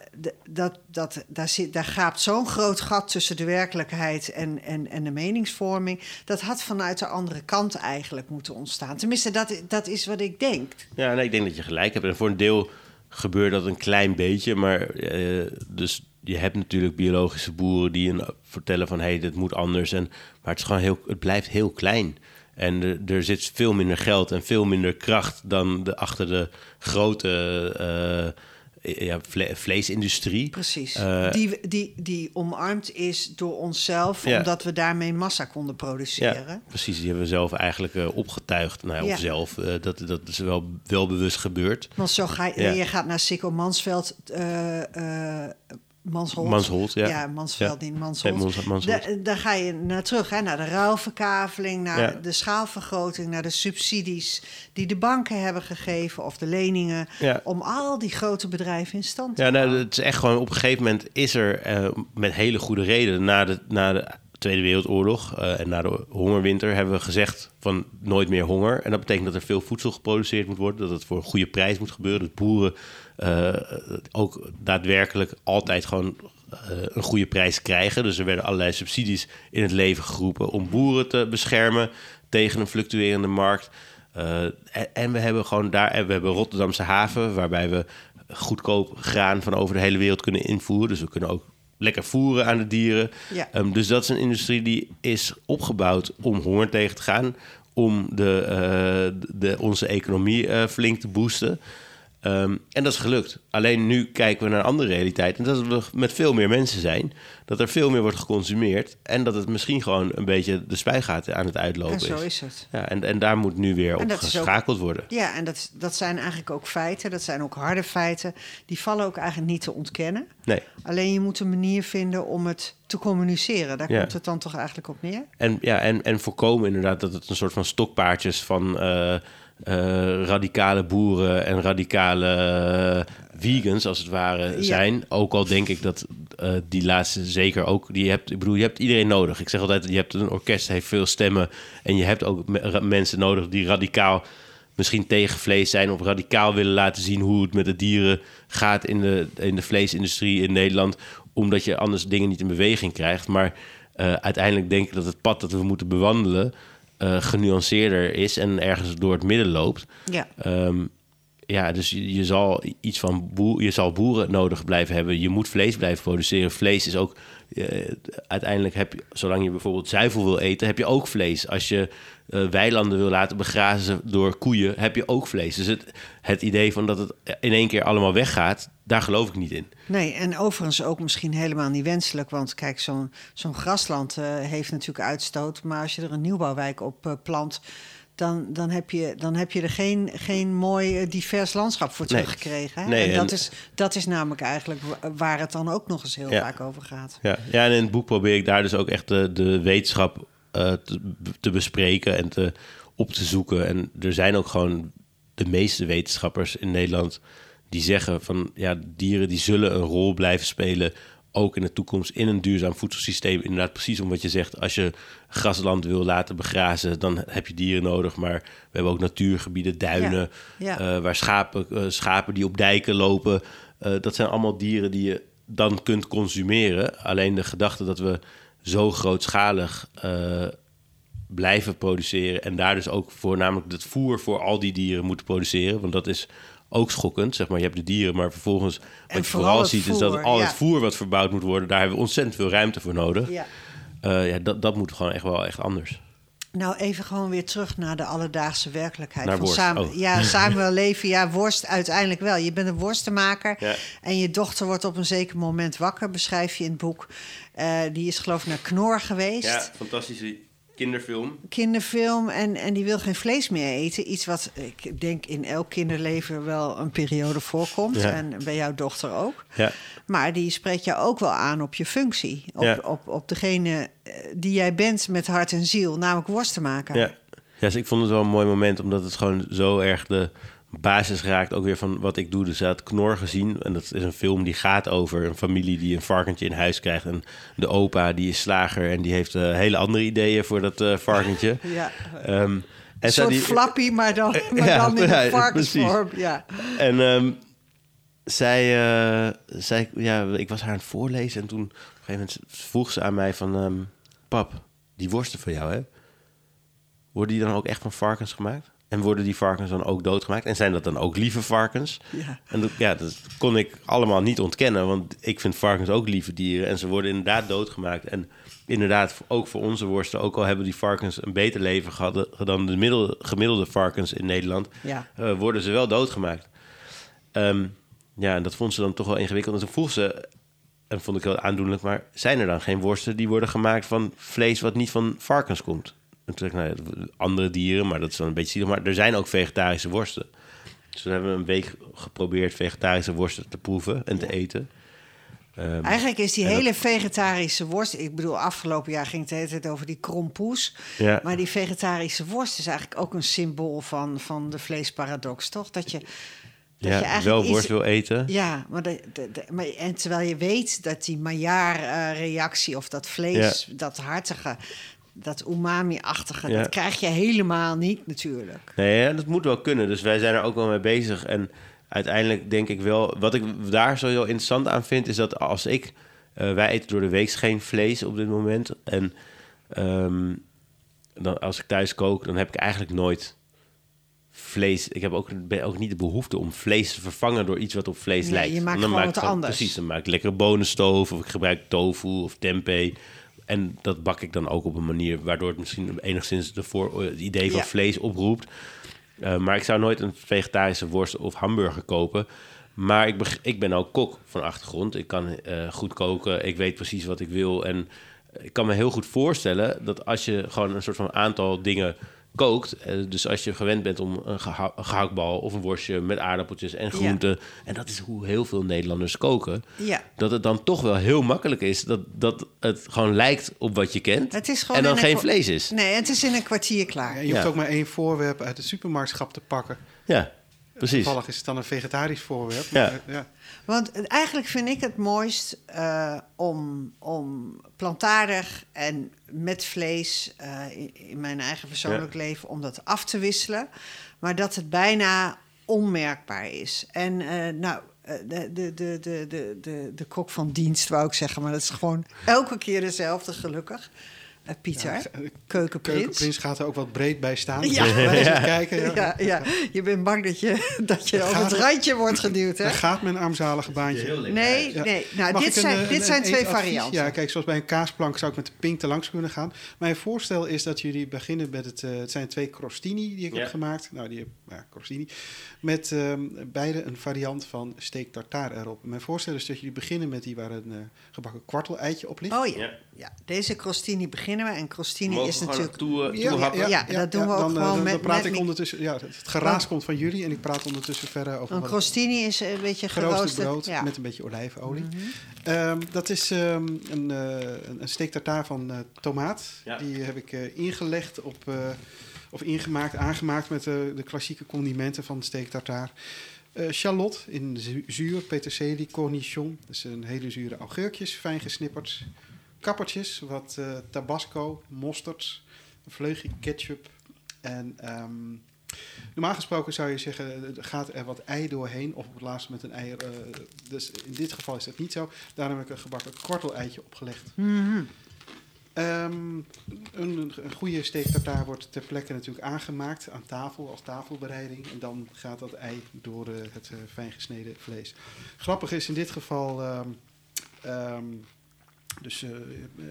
dat, dat, daar, zit, daar gaapt zo'n groot gat tussen de werkelijkheid en, en, en de meningsvorming. Dat had vanuit de andere kant eigenlijk moeten ontstaan. Tenminste, dat, dat is wat ik denk. Ja, nee, ik denk dat je gelijk hebt. En voor een deel gebeurt dat een klein beetje. Maar uh, dus je hebt natuurlijk biologische boeren die een, vertellen van hé, hey, dit moet anders. En, maar het, is gewoon heel, het blijft heel klein. En er, er zit veel minder geld en veel minder kracht dan de, achter de grote. Uh, ja, vleesindustrie. Precies. Uh, die, die, die omarmd is door onszelf, omdat we daarmee massa konden produceren. Ja, precies, die hebben we zelf eigenlijk uh, opgetuigd. Nou, ja. Of zelf, uh, dat, dat is wel, wel bewust gebeurd. Want zo ga je, je gaat naar Sikko Mansveld Mansholt. Mansholt, ja. Ja, Mansveld, ja. Mansholt. daar ga je naar terug, hè, naar de ruilverkaveling, naar de schaalvergroting, naar de subsidies die de banken hebben gegeven of de leningen, om al die grote bedrijven in stand te houden. Ja, nou, het is echt gewoon op een gegeven moment is er uh, met hele goede reden na de, na de Tweede Wereldoorlog uh, en na de hongerwinter hebben we gezegd van nooit meer honger. En dat betekent dat er veel voedsel geproduceerd moet worden, dat het voor een goede prijs moet gebeuren, dat boeren uh, ook daadwerkelijk altijd gewoon uh, een goede prijs krijgen. Dus er werden allerlei subsidies in het leven geroepen om boeren te beschermen tegen een fluctuerende markt. En, en, we hebben gewoon daar, we hebben Rotterdamse haven, waarbij we goedkoop graan van over de hele wereld kunnen invoeren. Dus we kunnen ook lekker voeren aan de dieren. Ja. Um, dus dat is een industrie die is opgebouwd om honger tegen te gaan, om de, uh, de, onze economie uh, flink te boosten. Um, en dat is gelukt. Alleen nu kijken we naar een andere realiteit. En dat we met veel meer mensen zijn. Dat er veel meer wordt geconsumeerd. En dat het misschien gewoon een beetje de spuigaten aan het uitlopen is. En zo is het. Ja, en, en daar moet nu weer op geschakeld worden. Ja, en dat, dat zijn eigenlijk ook feiten. Dat zijn ook harde feiten. Die vallen ook eigenlijk niet te ontkennen. Nee. Alleen je moet een manier vinden om het te communiceren. Daar komt het dan toch eigenlijk op neer? En, ja, en, en voorkomen inderdaad dat het een soort van stokpaardjes van... Uh, uh, radicale boeren en radicale uh, vegans, als het ware, zijn. Ook al denk ik dat uh, die laatste zeker ook... Die hebt, ik bedoel, je hebt iedereen nodig. Ik zeg altijd, je hebt een orkest, heeft veel stemmen... en je hebt ook mensen nodig die radicaal misschien tegen vlees zijn... of radicaal willen laten zien hoe het met de dieren gaat... in de, in de vleesindustrie in Nederland... omdat je anders dingen niet in beweging krijgt. Maar uiteindelijk denk ik dat het pad dat we moeten bewandelen uh, genuanceerder is en ergens door het midden loopt. Ja. Um, ja, dus je, je, zal iets van boer, je zal boeren nodig blijven hebben. Je moet vlees blijven produceren. Vlees is ook uh, uiteindelijk heb je, zolang je bijvoorbeeld zuivel wil eten, heb je ook vlees. Als je uh, weilanden wil laten begrazen door koeien, heb je ook vlees. Dus het, het idee van dat het in één keer allemaal weggaat, daar geloof ik niet in. Nee, en overigens ook misschien helemaal niet wenselijk. Want kijk, zo'n zo'n grasland uh, heeft natuurlijk uitstoot. Maar als je er een nieuwbouwwijk op uh, plant dan, dan, heb je, dan heb je er geen, geen mooi divers landschap voor teruggekregen. Hè? Nee, en dat, is, dat is namelijk eigenlijk waar het dan ook nog eens heel vaak over gaat. Ja. ja, en in het boek probeer ik daar dus ook echt de, de wetenschap te, te, bespreken en te, op te zoeken. En er zijn ook gewoon de meeste wetenschappers in Nederland die zeggen van ja, dieren die zullen een rol blijven spelen ook in de toekomst in een duurzaam voedselsysteem. Inderdaad, precies om wat je zegt. Als je grasland wil laten begrazen, dan heb je dieren nodig. Maar we hebben ook natuurgebieden, duinen, eh, waar schapen, uh, schapen die op dijken lopen. Uh, dat zijn allemaal dieren die je dan kunt consumeren. Alleen de gedachte dat we zo grootschalig blijven produceren. En daar dus ook voornamelijk het voer voor al die dieren moeten produceren. Want dat is ook schokkend. Zeg maar, je hebt de dieren, maar vervolgens wat je vooral ziet is dat al het voer wat verbouwd moet worden, daar hebben we ontzettend veel ruimte voor nodig. Ja. Uh, ja, dat, dat moet gewoon echt wel echt anders. Nou, even gewoon weer terug naar de alledaagse werkelijkheid. Naar van worst. Samen, oh. Ja. Ja, worst uiteindelijk wel. Je bent een worstenmaker. Ja. En je dochter wordt op een zeker moment wakker, beschrijf je in het boek. Uh, die is geloof ik naar Knor geweest. Ja, fantastische kinderfilm. Kinderfilm en, en die wil geen vlees meer eten. Iets wat ik denk in elk kinderleven wel een periode voorkomt. Ja. En bij jouw dochter ook. Ja. Maar die spreekt jou ook wel aan op je functie. Op, ja. op, op degene eh, die jij bent met hart en ziel, namelijk worsten maken. Ja. ja, dus ik vond het wel een mooi moment, omdat het gewoon zo erg de basis raakt ook weer van wat ik doe. Dus had Knor gezien. En dat is een film die gaat over een familie die een varkentje in huis krijgt. En de opa die is slager en die heeft uh, hele andere ideeën voor dat uh, varkentje. ja. Um, en een soort die, maar dan, maar ja, dan in ja, de varkensvorm. Ja. En um, zij, uh, zij, ja, ik was haar aan het voorlezen en toen op een gegeven moment vroeg ze aan mij van... Um, pap, die worsten van jou, hè? Worden die dan ook echt van varkens gemaakt? En worden die varkens dan ook doodgemaakt? En zijn dat dan ook lieve varkens? Ja. En dat, ja, dat kon ik allemaal niet ontkennen, want ik vind varkens ook lieve dieren. En ze worden inderdaad doodgemaakt. En inderdaad, ook voor onze worsten, ook al hebben die varkens een beter leven gehad dan de middel, gemiddelde varkens in Nederland, ja. uh, worden ze wel doodgemaakt. Um, ja, en dat vond ze dan toch wel ingewikkeld. En toen vroeg ze, en vond ik heel aandoenlijk, maar zijn er dan geen worsten die worden gemaakt van vlees wat niet van varkens komt? Natuurlijk, nou, andere dieren, maar dat is dan een beetje zielig. Maar er zijn ook vegetarische worsten. Dus we hebben een week geprobeerd vegetarische worsten te proeven en te eten. Um, Eigenlijk is die hele vegetarische worst... Ik bedoel, afgelopen jaar ging het de hele tijd over die krompoes. Ja. Maar die vegetarische worst is eigenlijk ook een symbool van, van de vleesparadox, toch? Dat je... Dat ja, je eigenlijk wel worst wil eten. Ja, maar, de, de, de, maar en terwijl je weet dat die Maillard-reactie of dat vlees, ja. dat hartige, dat umami-achtige, ja. dat krijg je helemaal niet natuurlijk. Nee, dat moet wel kunnen. Dus wij zijn er ook wel mee bezig. En uiteindelijk denk ik wel... Wat ik daar zo heel interessant aan vind... is dat als ik... Uh, wij eten door de week geen vlees op dit moment. En um, dan, als ik thuis kook, dan heb ik eigenlijk nooit vlees. Ik heb ook, ben ook niet de behoefte om vlees te vervangen door iets wat op vlees nee, lijkt. Je maakt dan gewoon maak wat ik anders. Precies, dan maak ik lekkere bonenstoof of ik gebruik tofu of tempeh. En dat bak ik dan ook op een manier waardoor het misschien enigszins de voor, het idee van Ja. vlees oproept. Uh, maar ik zou nooit een vegetarische worst of hamburger kopen. Maar ik, ik ben ook kok van achtergrond. Ik kan eh, goed koken. Ik weet precies wat ik wil. En ik kan me heel goed voorstellen dat als je gewoon een soort van aantal dingen kookt. eh, Dus als je gewend bent om een, geha- een gehaktbal of een worstje met aardappeltjes en groenten. En dat is hoe heel veel Nederlanders koken. Ja. Dat het dan toch wel heel makkelijk is dat, dat het gewoon lijkt op wat je kent. Het is gewoon en dan geen vlees is. Nee, het is in een kwartier klaar. Ja, je hoeft Ja. ook maar één voorwerp uit de supermarktschap te pakken. Ja, precies. Toevallig is het dan een vegetarisch voorwerp. Ja. maar, ja. Want eigenlijk vind ik het mooist eh, om, om plantaardig en met vlees eh, in, in mijn eigen persoonlijk leven, om dat af te wisselen. Maar dat het bijna onmerkbaar is. En eh, nou, de, de, de, de, de, de, de kok van dienst wou ik zeggen, maar dat is gewoon elke keer dezelfde, gelukkig. Eh, Pieter, Ja, eh, keukenprins. Keukenprins gaat er ook wat breed bij staan. Ja. Kijken. Ja. Ja, ja, je bent bang dat je, dat je over het randje wordt geduwd, hè? Daar gaat mijn armzalige baantje. Nee, Ja. nee. Nou, Mag dit een, zijn, eh, dit een- zijn een twee varianten. Ja, kijk, zoals bij een kaasplank zou ik met de pink te langs kunnen gaan. Mijn voorstel is dat jullie beginnen met het... het zijn twee crostini die ik Ja. heb gemaakt. Nou, die heb, ja, crostini. Met ehm, beide een variant van steak tartare erop. Mijn voorstel is dat jullie beginnen met die waar een gebakken kwartel-eitje op ligt. Oh ja. Ja. deze crostini beginnen we. En crostini Mogen is natuurlijk... toe, toehappen? Ja, dat doen we ook dan, eh, gewoon dan, met- dan praat met ik ondertussen... Ja, het geraas komt van jullie en ik praat ondertussen verder over... Een crostini is een beetje geroosterd brood ja. Mhm. met een beetje olijfolie. Ehm, dat is ehm, een, eh een, steak tartare van eh, tomaat. Ja. Die heb ik eh, ingelegd op, eh, of ingemaakt, aangemaakt met eh, de klassieke condimenten van tartare. Eh shallot in zu- zuur, peterselie, cornichon. Dus een hele zure augurkjes, fijn gesnipperd. Kappertjes, wat eh, tabasco, mosterd, een vleugje ketchup en... ehm, Normaal gesproken zou je zeggen, gaat er wat ei doorheen, of op het laatst met een eier. eh, dus in dit geval is dat niet zo. Daarom heb ik een gebakken kwartel-eitje opgelegd. Mhm. Um, een, een, goede steak wordt ter plekke natuurlijk aangemaakt aan tafel als tafelbereiding. En dan gaat dat ei door uh, het uh, fijn gesneden vlees. Grappig is in dit geval um, dus uh,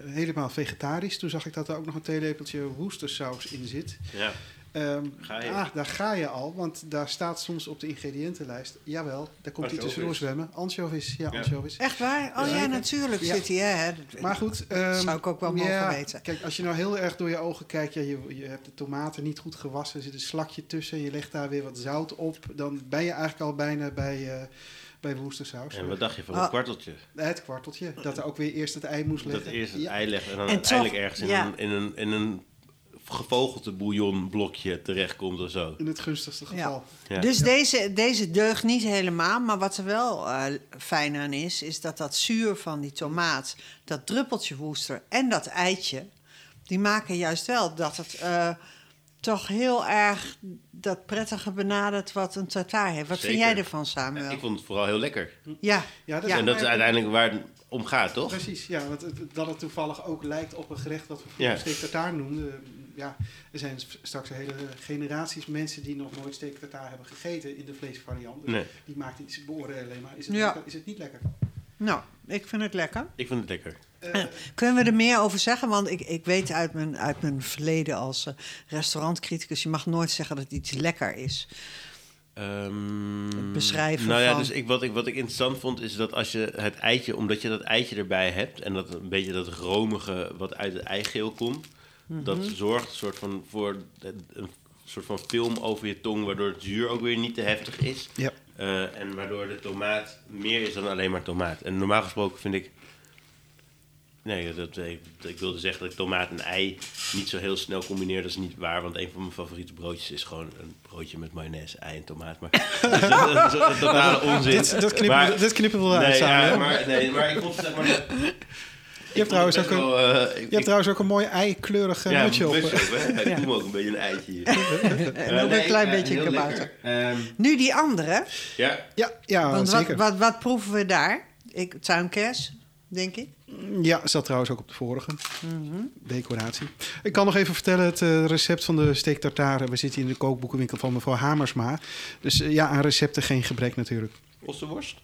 helemaal vegetarisch. Toen zag ik dat er ook nog een theelepeltje woestersaus in zit. Ja. Um, ah, daar ga je al, want daar staat soms op de ingrediëntenlijst. Jawel, daar komt hij tussendoor zwemmen. Anchovies, ja, ja. anchovies. Echt waar? Oh ja, natuurlijk zit hij. Hè? Maar goed. Um, zou ik ook wel mogen weten. Kijk, als je nou heel erg door je ogen kijkt, ja, je, je hebt de tomaten niet goed gewassen, er zit een slakje tussen, je legt daar weer wat zout op, dan ben je eigenlijk al bijna bij. Uh, bij woestersaus. En wat dacht je van het ah. kwarteltje? Het kwarteltje. Dat er ook weer eerst het ei moest leggen. Dat eerst het ei leggen en dan en uiteindelijk ergens in, een, in, een, in een gevogelte bouillonblokje terechtkomt of zo. In het gunstigste geval. Ja. Dus Deze, deze deugt niet helemaal. Maar wat er wel uh, fijn aan is, is dat dat zuur van die tomaat, dat druppeltje woester en dat eitje, die maken juist wel dat het uh, toch heel erg dat prettige benadert wat een tartaar heeft. Wat vind jij ervan, Samuel? ik vond het vooral heel lekker. Ja. ja, dat En dat is uiteindelijk waar het om gaat, toch? Precies, ja. Want dat het toevallig ook lijkt op een gerecht wat we vroeger steak tartaar noemden ja, er zijn straks hele generaties mensen die nog nooit steak tartaar hebben gegeten in de vleesvariant. Dus die maakt iets beoordelen alleen maar. Is het, lekker, is het niet lekker? Nou, ik vind het lekker. Ik vind het lekker. Uh, kunnen we er meer over zeggen? Want ik, ik weet uit mijn, uit mijn verleden als uh, restaurantcriticus... je mag nooit zeggen dat iets lekker is. Um, beschrijven nou ja, van... dus ik, wat, ik, wat ik interessant vond is dat als je het eitje, omdat je dat eitje erbij hebt en dat een beetje dat romige wat uit het eigeel komt, dat mhm. zorgt soort van voor een soort van film over je tong, waardoor het zuur ook weer niet te heftig is. Ja. Uh, en waardoor de tomaat meer is dan alleen maar tomaat. En normaal gesproken vind ik. Nee, dat, ik, ik wilde zeggen dat ik tomaat en ei niet zo heel snel combineer. Dat is niet waar, want een van mijn favoriete broodjes is gewoon een broodje met mayonaise, ei en tomaat. Maar dat, is, een totale onzin. Dit, dat knippen, maar, dit knippen we wel uit samen. Ja, maar, nee, maar ik vond zeg maar, je hebt, trouwens ook, een, uh, je hebt trouwens ook een mooi eikleurig uh, ja, mutje op. Ik ja. doe ook een beetje een eitje hier. en ook een klein beetje kabouter. Um, nu die andere. Ja, ja, ja Want zeker. Wat, wat, wat proeven we daar? Ik, tuinkers, denk ik. Ja, zat trouwens ook op de vorige. Mm -hmm. Decoratie. Ik kan nog even vertellen het uh, recept van de steak tartare. We zitten in de kookboekenwinkel van mevrouw Hamersma. Dus ja, aan recepten geen gebrek natuurlijk. Ossenworst?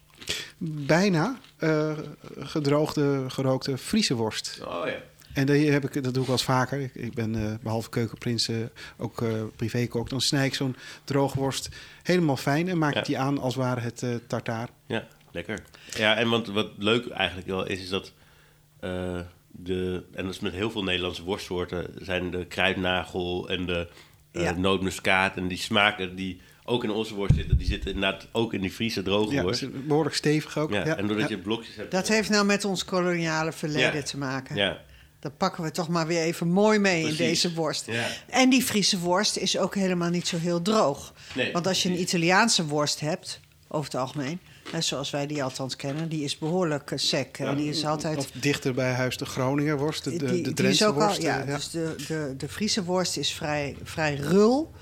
bijna uh, gedroogde, gerookte Friese worst. Oh ja. En dat, heb ik, dat doe ik wel eens vaker. Ik, ik ben uh, behalve keukenprins uh, ook uh, privékok. Dan snij ik zo'n droogworst helemaal fijn en maak ik die aan als ware het tartaar. Ja, lekker. Ja, en want wat leuk eigenlijk wel is, is dat de... En dat is met heel veel Nederlandse worstsoorten... zijn de kruidnagel en de ja. nootmuskaat en die smaken... die ook in onze worst zitten. Die zitten inderdaad ook in die Friese droge ja, worst. behoorlijk stevig ook. Ja, en doordat je blokjes hebt... Dat heeft nou met ons koloniale verleden te maken. Ja. Dat pakken we toch maar weer even mooi mee in deze worst. Ja. En die Friese worst is ook helemaal niet zo heel droog. Nee, Want als je een Italiaanse worst hebt, over het algemeen... zoals wij die althans kennen, die is behoorlijk uh, sec. Ja, die is altijd... Of dichter bij huis de Groninger worst, de, de, de Drentse worst. Al, ja, ja, dus de, de, de Friese worst is vrij, vrij rul...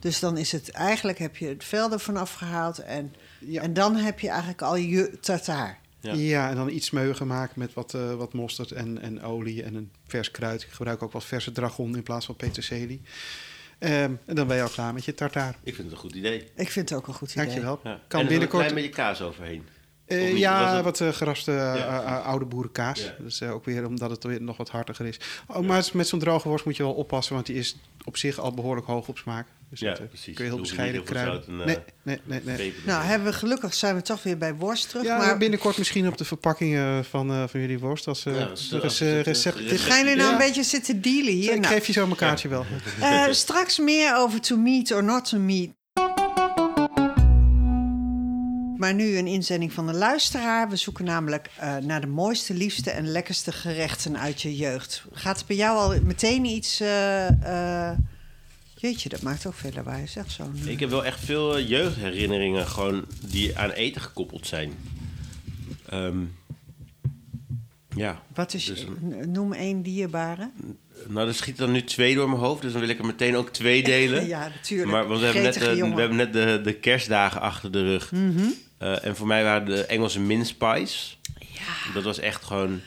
Dus dan is het eigenlijk heb je het vel ervan afgehaald en, en dan heb je eigenlijk al je tartaar. Ja. ja, en dan iets smeugen maken met wat, uh, wat mosterd en, en olie en een vers kruid. Ik gebruik ook wat verse dragon in plaats van peterselie. Um, en dan ben je al klaar met je tartaar. Ik vind het een goed idee. Ik vind het ook een goed idee. Dankjewel. Ja. Kan en binnenkort... een klein beetje kaas overheen. Uh, ja, wat uh, geraste uh, oude boerenkaas. Ja. Dus ook weer omdat het weer nog wat hartiger is. Oh, maar met zo'n droge worst moet je wel oppassen, want die is op zich al behoorlijk hoog op smaak. Dus ja, dat, precies. kun je heel bescheiden kruiden. En, nee, nee, nee, nee. Nou, hebben we gelukkig zijn we toch weer bij worst terug. Ja, maar... binnenkort misschien op de verpakkingen van, van jullie worst als uh, ja, recept. Dit gaan jullie nou een beetje zitten dealen hier. Ik nou. geef je zo een kaartje wel. straks meer over to meet or not to meet. Maar nu een inzending van de luisteraar. We zoeken namelijk uh, naar de mooiste, liefste en lekkerste gerechten uit je jeugd. Gaat er bij jou al meteen iets. Uh, uh, jeetje, dat maakt ook veel lawaai, zeg zo. Ik heb wel echt veel jeugdherinneringen gewoon die aan eten gekoppeld zijn. Um, ja. Wat is, dus, noem één dierbare. Nou, er schiet dan nu twee door mijn hoofd, dus dan wil ik er meteen ook twee delen. ja, natuurlijk. Maar want we, hebben net, de, we hebben net de, de kerstdagen achter de rug. Mm -hmm. Uh, en voor mij waren de Engelse mince pies. Ja. Dat was echt gewoon...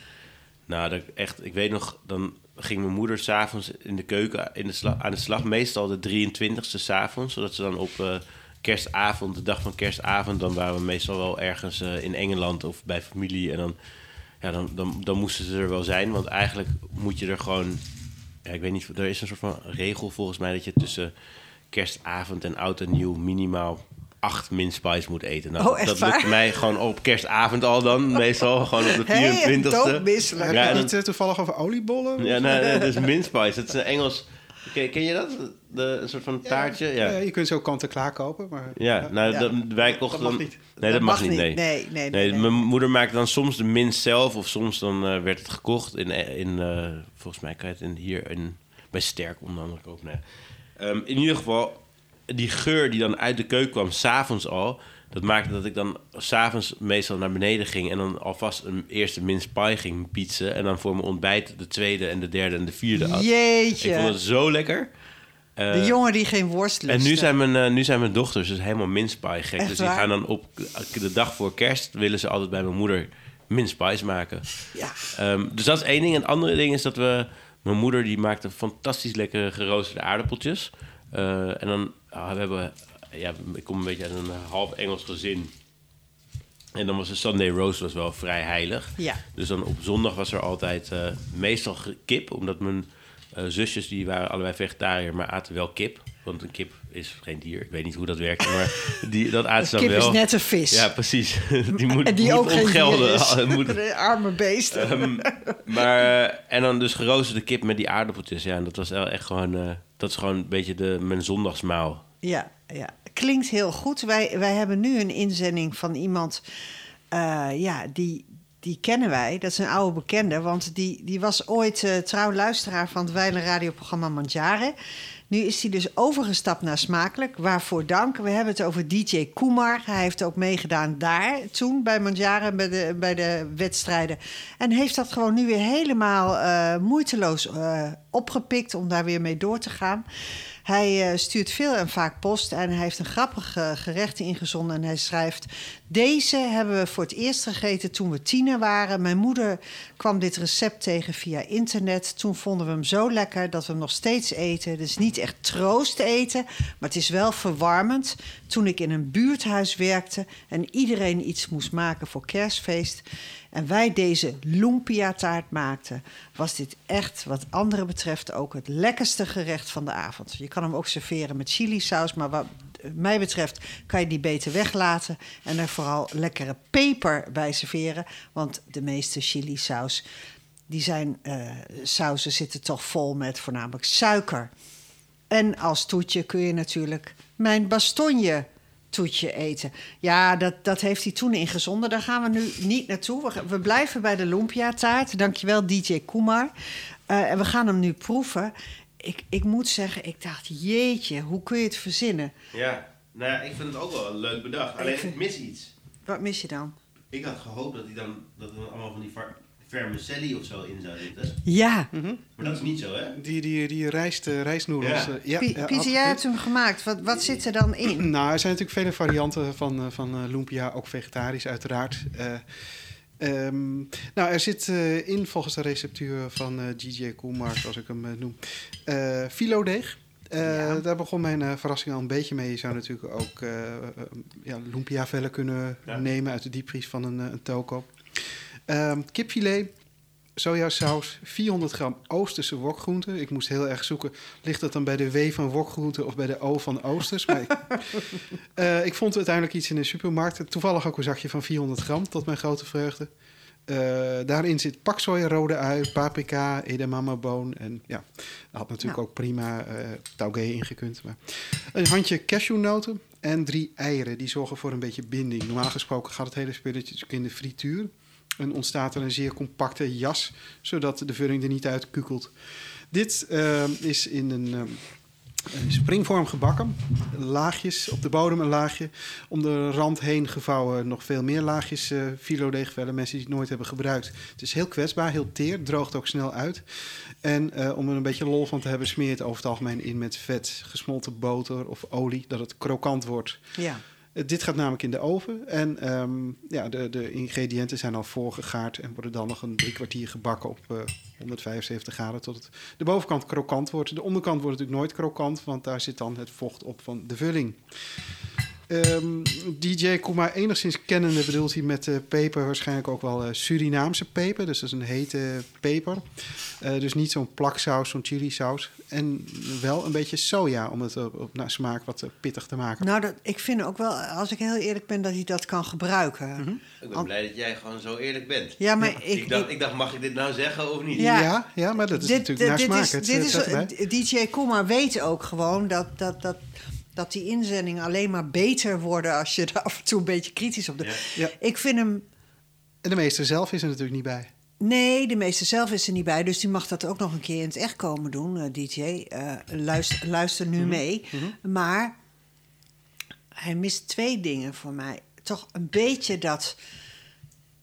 Nou, dat echt, ik weet nog, dan ging mijn moeder s'avonds in de keuken in de slag, aan de slag. Meestal de 23e s'avonds, zodat ze dan op uh, kerstavond, de dag van kerstavond... dan waren we meestal wel ergens in Engeland of bij familie. En dan, ja, dan, dan, dan moesten ze er wel zijn, want eigenlijk moet je er gewoon... Ja, ik weet niet, er is een soort van regel volgens mij dat je tussen kerstavond en oud en nieuw minimaal acht minspice moet eten. Nou, oh, dat lukt mij gewoon op kerstavond al dan, meestal. Gewoon op de 24e. Hey, ja, en niet uh, toevallig over oliebollen? Ja, nee, nee, dat is minspice. Dat is een Engels... Ken, ken je dat? De, een soort van taartje? Ja, ja. je kunt ze ook kant-en-klaar kopen. Maar, ja, nou, ja. Dat, wij kochten dat mag niet. Nee, dat, mag, niet. Nee. Nee, nee, nee, Mijn moeder maakte dan soms de minst zelf... of soms dan uh, werd het gekocht in... in uh, volgens mij kan je het in, hier in, bij Sterk onder andere kopen. Nee. Um, in ieder geval die geur die dan uit de keuken kwam, s'avonds al... dat maakte dat ik dan s'avonds meestal naar beneden ging... en dan alvast een eerste mince pie ging pizzen... en dan voor mijn ontbijt de tweede en de derde en de vierde. Jeetje. Ik vond het zo lekker. Uh, de jongen die geen worst lust. En nu zijn mijn, uh, nu zijn mijn dochters dus helemaal mince pie gek. Echt dus die waar? gaan dan op de dag voor kerst... willen ze altijd bij mijn moeder mince pies maken. Ja. Um, dus dat is één ding. En het andere ding is dat we... Mijn moeder die maakte fantastisch lekkere geroosterde aardappeltjes... Uh, en dan uh, we hebben, ja, ik kom een beetje uit een half Engels gezin. En dan was de Sunday roast was wel vrij heilig. Ja. Dus dan op zondag was er altijd uh, meestal kip, omdat mijn zusjes die waren allebei vegetariër, maar aten wel kip. Want een kip is geen dier. Ik weet niet hoe dat werkt, maar die, dat aten ze dan wel. kip is net een vis. Ja, precies. die moet, en die moet ook geen gelden. moet... Arme beest. Um, maar, en dan dus geroosterde kip met die aardappeltjes. Ja, en dat was echt gewoon... Uh, dat is gewoon een beetje de, mijn zondagsmaal. Ja, ja, klinkt heel goed. Wij, wij hebben nu een inzending van iemand... Uh, ja, die, die kennen wij. Dat is een oude bekende, want die, die was ooit uh, trouw luisteraar van het Weilen radioprogramma Mandjaren. Nu is hij dus overgestapt naar Smakelijk. Waarvoor dank. We hebben het over DJ Kumar. Hij heeft ook meegedaan daar toen bij Mandjaren bij de, bij de wedstrijden. En heeft dat gewoon nu weer helemaal uh, moeiteloos uh, opgepikt om daar weer mee door te gaan. Hij uh, stuurt veel en vaak post en hij heeft een grappig gerecht ingezonden. En hij schrijft: Deze hebben we voor het eerst gegeten toen we tiener waren. Mijn moeder kwam dit recept tegen via internet. Toen vonden we hem zo lekker dat we hem nog steeds eten. Het is niet echt troost eten, maar het is wel verwarmend. Toen ik in een buurthuis werkte en iedereen iets moest maken voor kerstfeest en wij deze lumpia-taart maakten, was dit echt, wat anderen betreft, ook het lekkerste gerecht van de avond. Je kan hem ook serveren met chili-saus, maar wat mij betreft kan je die beter weglaten en er vooral lekkere peper bij serveren, want de meeste chili-saus, die zijn sauzen zitten toch vol met voornamelijk suiker. En als toetje kun je natuurlijk mijn bastonje toetje eten. Ja, dat, dat heeft hij toen ingezonden. Daar gaan we nu niet naartoe. We, we blijven bij de lumpia-taart. Dankjewel, DJ Kumar. Uh, en we gaan hem nu proeven. Ik, ik moet zeggen, ik dacht, jeetje, hoe kun je het verzinnen? Ja, nou ja, ik vind het ook wel een leuk bedacht. Alleen ik mis iets. Wat mis je dan? Ik had gehoopt dat hij dan, dat dan allemaal van die vermicelli of zo in zou zitten. Ja. Mm -hmm. Maar dat is niet zo, hè? Die, die, die rijst, uh, rijstnoedels. Ja. Uh, ja, Pieter, jij hebt hem gemaakt. Wat, wat zit er dan in? nou, er zijn natuurlijk vele varianten van, uh, van lumpia, ook vegetarisch uiteraard. Um, nou, er zit in volgens de receptuur van DJ Koelmar, zoals ik hem noem, filodeeg. Uh, ja. Daar begon mijn uh, verrassing al een beetje mee. Je zou natuurlijk ook uh, ja, lumpia-vellen kunnen ja. nemen uit de diepvries van een, een toko. Um, kipfilet, sojasaus, 400 gram Oosterse wokgroenten. Ik moest heel erg zoeken, ligt dat dan bij de W van wokgroenten of bij de O van Oosters? Maar ik, uh, ik vond uiteindelijk iets in de supermarkt. Toevallig ook een zakje van 400 gram, tot mijn grote vreugde. Uh, daarin zit paksoja, rode ui, paprika, edamame-boon. En ja, dat had natuurlijk nou. ook prima uh, taugé ingekund. Maar een handje cashewnoten en drie eieren. Die zorgen voor een beetje binding. Normaal gesproken gaat het hele spelletje in de frituur. En ontstaat er een zeer compacte jas, zodat de vulling er niet uit kukelt. Dit uh, is in een, uh, een, springvorm gebakken. Laagjes, op de bodem een laagje. Om de rand heen gevouwen nog veel meer laagjes uh, filodeegvellen. Mensen die het nooit hebben gebruikt. Het is heel kwetsbaar, heel teer, droogt ook snel uit. En om er een beetje lol van te hebben, smeert over het algemeen in met vet, gesmolten boter of olie, dat het krokant wordt. Ja. Dit gaat namelijk in de oven. En ehm, ja, de, de ingrediënten zijn al voorgegaard en worden dan nog een drie kwartier gebakken op 175 graden tot het, de bovenkant krokant wordt. De onderkant wordt natuurlijk nooit krokant, want daar zit dan het vocht op van de vulling. Um, DJ Kuma enigszins kennende bedoelt hij met uh, peper waarschijnlijk ook wel uh, Surinaamse peper. Dus dat is een hete peper. Uh, dus niet zo'n plaksaus, zo'n chili saus. En wel een beetje soja om het op, op naar smaak wat pittig te maken. Nou, dat, ik vind ook wel, als ik heel eerlijk ben, dat hij dat kan gebruiken. Mm -hmm. Ik ben blij dat jij gewoon zo eerlijk bent. Ja, maar ja. Ik, ik, dacht, ik, dacht, mag ik dit nou zeggen of niet? Ja, ja, ja maar dat is dit, natuurlijk naar dit smaak. Is, het, dit is, DJ Kuma weet ook gewoon dat... dat, dat dat die inzendingen alleen maar beter worden als je er af en toe een beetje kritisch op doet. Ja. Ik vind hem. En de meester zelf is er natuurlijk niet bij. Nee, de meester zelf is er niet bij. Dus die mag dat ook nog een keer in het echt komen doen, uh, DJ. Uh, luister, luister nu Mhm. mee. Maar hij mist twee dingen voor mij. Toch een beetje dat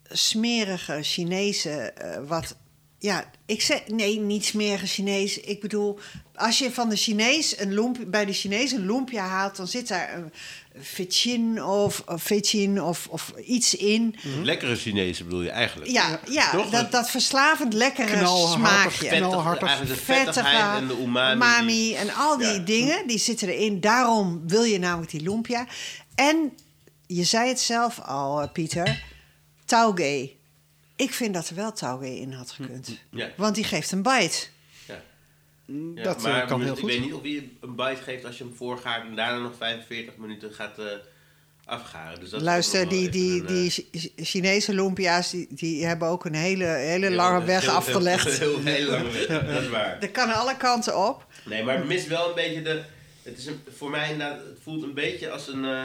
smerige Chinese, uh, wat ja, ik zeg nee, niet smerige Chinees. Ik bedoel, als je van de Chinees een lumpia, bij de Chinees een lumpia haalt, dan zit daar een fetchin of, of fetchin of, of iets in. Lekkere Chinese bedoel je eigenlijk? Ja, ja Toch? dat, dat verslavend lekkere Knalhartig, smaakje. vet. knalhartig. Eigenlijk de Vettige, vettigheid en de umami. en al die Ja. dingen, die zitten erin. Daarom wil je namelijk die lumpia. En je zei het zelf al, eh, Pieter, tauge. Ik vind dat er wel tauge in had gekund. Ja. Want die geeft een bite. Ja. Ja, dat maar eh, kan ik heel goed. weet niet of je een bite geeft als je hem voorgaat en daarna nog 45 minuten gaat eh, afgaren. Dus dat is Luister, die, die, een, die Chi- Chinese lumpia's, die, die hebben ook een hele, hele eh, lange weg heel- afgelegd. Heel, heel, heel lange weg, dat is waar. Dat kan alle kanten op. Nee, maar het mist wel een beetje de... Het is een, voor mij inderdaad, het voelt een beetje als een, eh,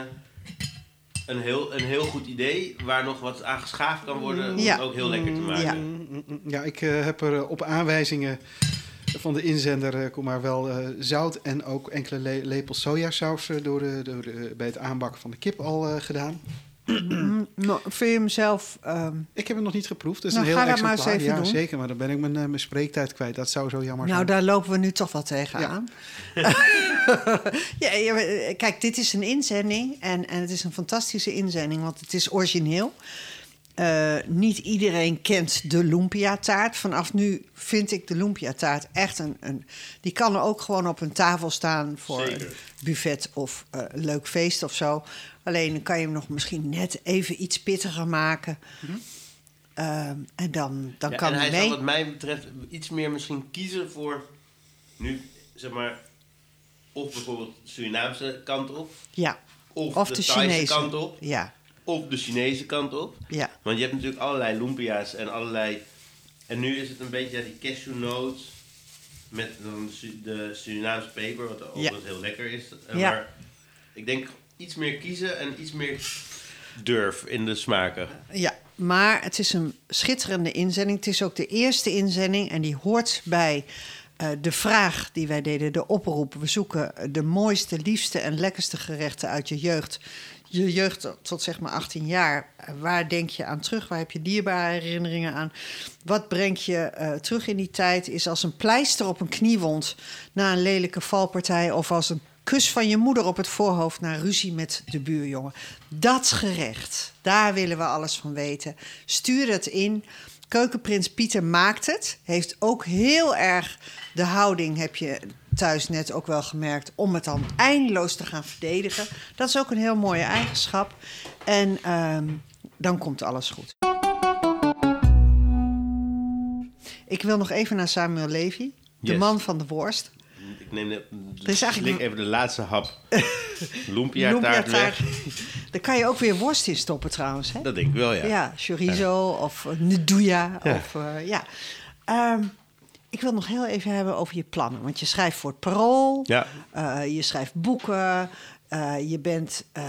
een, heel, een heel goed idee... waar nog wat aan geschaafd kan worden om Ja. het ook heel lekker te maken. Ja. Mm, mm, mm. Ja, ik eh, heb er eh, op aanwijzingen van de inzender eh, kom maar wel eh, zout en ook enkele le- lepels sojasaus door de, door de, bij het aanbakken van de kip al eh, gedaan. Nou, vind je hem zelf... ehm, Ik heb het nog niet geproefd. Dat is Nou, een heel ga dat maar eens exemplaar. even ja, doen. zeker, maar dan ben ik mijn, eh, mijn spreektijd kwijt. Dat zou zo jammer nou, zijn. daar lopen we nu toch wel tegenaan. ja, ja, maar, kijk, dit is een inzending. En, en het is een fantastische inzending, want het is origineel. Eh, niet iedereen kent de lumpia-taart. Vanaf nu vind ik de lumpia-taart echt een, een... Die kan er ook gewoon op een tafel staan voor Zeker. een buffet of eh, een leuk feest of zo. Alleen dan kan je hem nog misschien net even iets pittiger maken. Ehm, en dan, dan Ja, kan en hij mee. wat mij betreft iets meer misschien kiezen voor... Nu, zeg maar... Of bijvoorbeeld de Surinaamse kant op. Ja, Of, of de, de Chinese. kant op. Ja, Of de Chinese kant op. ja. Want je hebt natuurlijk allerlei lumpia's en allerlei... En nu is het een beetje ja, die cashewnoot met dan de Su- de Surinaamse peper, wat Ja. wat heel lekker is. Ja. Maar ik denk iets meer kiezen en iets meer durf in de smaken. Ja, maar het is een schitterende inzending. Het is ook de eerste inzending en die hoort bij eh, de vraag die wij deden, de oproep. We zoeken de mooiste, liefste en lekkerste gerechten uit je jeugd. Je jeugd tot, zeg maar 18 jaar. Eh, Waar denk je aan terug? Waar heb je dierbare herinneringen aan? Wat brengt je eh, terug in die tijd? Is als een pleister op een kniewond na een lelijke valpartij... of als een kus van je moeder op het voorhoofd na ruzie met de buurjongen. Dat gerecht, daar willen we alles van weten. Stuur het in. Keukenprins Pieter maakt het. Heeft ook heel erg de houding, heb je thuis net ook wel gemerkt, om het dan eindeloos te gaan verdedigen. Dat is ook een heel mooie eigenschap. En ehm, dan komt alles goed. Ik wil nog even naar Samuel Levy, de Yes. man van de worst. Ik neem net, is eigenlijk slik even de laatste hap lumpia taart weg. Daar kan je ook weer worst in stoppen trouwens. Hè? Dat denk ik wel, ja. Ja, chorizo of uh, nduja. Ja. Of, eh, ja. Ehm, ik wil nog heel even hebben over je plannen. Want je schrijft voor het Parool. Ja. eh, je schrijft boeken. eh, je, bent, eh,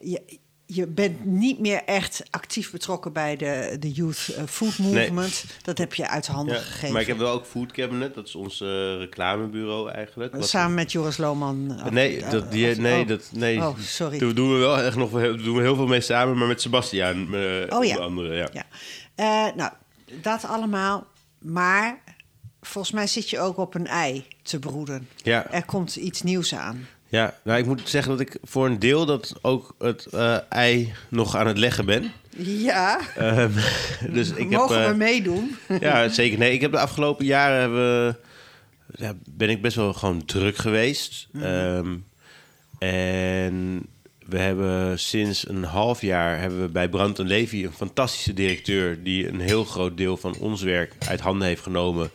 je, je bent niet meer echt actief betrokken bij de, de Youth Food Movement. Dat heb je uit handen Ja, gegeven. Maar ik heb wel ook Food Cabinet, dat is ons reclamebureau eigenlijk. Wat- Samen met Joris Lohman. Nee, dat, die, nee, oh. dat, nee. Oh, sorry. Daar doen we wel echt nog doen we heel veel mee samen, maar met Sebastiaan. Oh ja. onder andere, ja. Ja. Nou, dat allemaal. Maar volgens mij zit je ook op een ei te broeden. Ja. Er komt iets nieuws aan. Ja, nou ik moet zeggen dat ik voor een deel dat ook het uh, ei nog aan het leggen ben. Ja. Um, dus ik Mogen heb, uh, we meedoen? ja, zeker. Nee, ik heb de afgelopen jaren ja, ben ik best wel gewoon druk geweest. Mm. Um, en we hebben sinds een half jaar hebben we bij Brand en Levy een fantastische directeur die een heel groot deel van ons werk uit handen heeft genomen.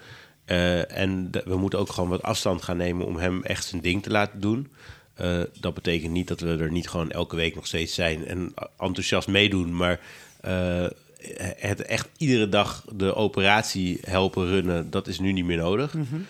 Uh, en we moeten ook gewoon wat afstand gaan nemen om hem echt zijn ding te laten doen. Uh, dat betekent niet dat we er niet gewoon elke week nog steeds zijn en enthousiast meedoen, maar uh, het echt iedere dag de operatie helpen runnen, dat is nu niet meer nodig. Mm -hmm.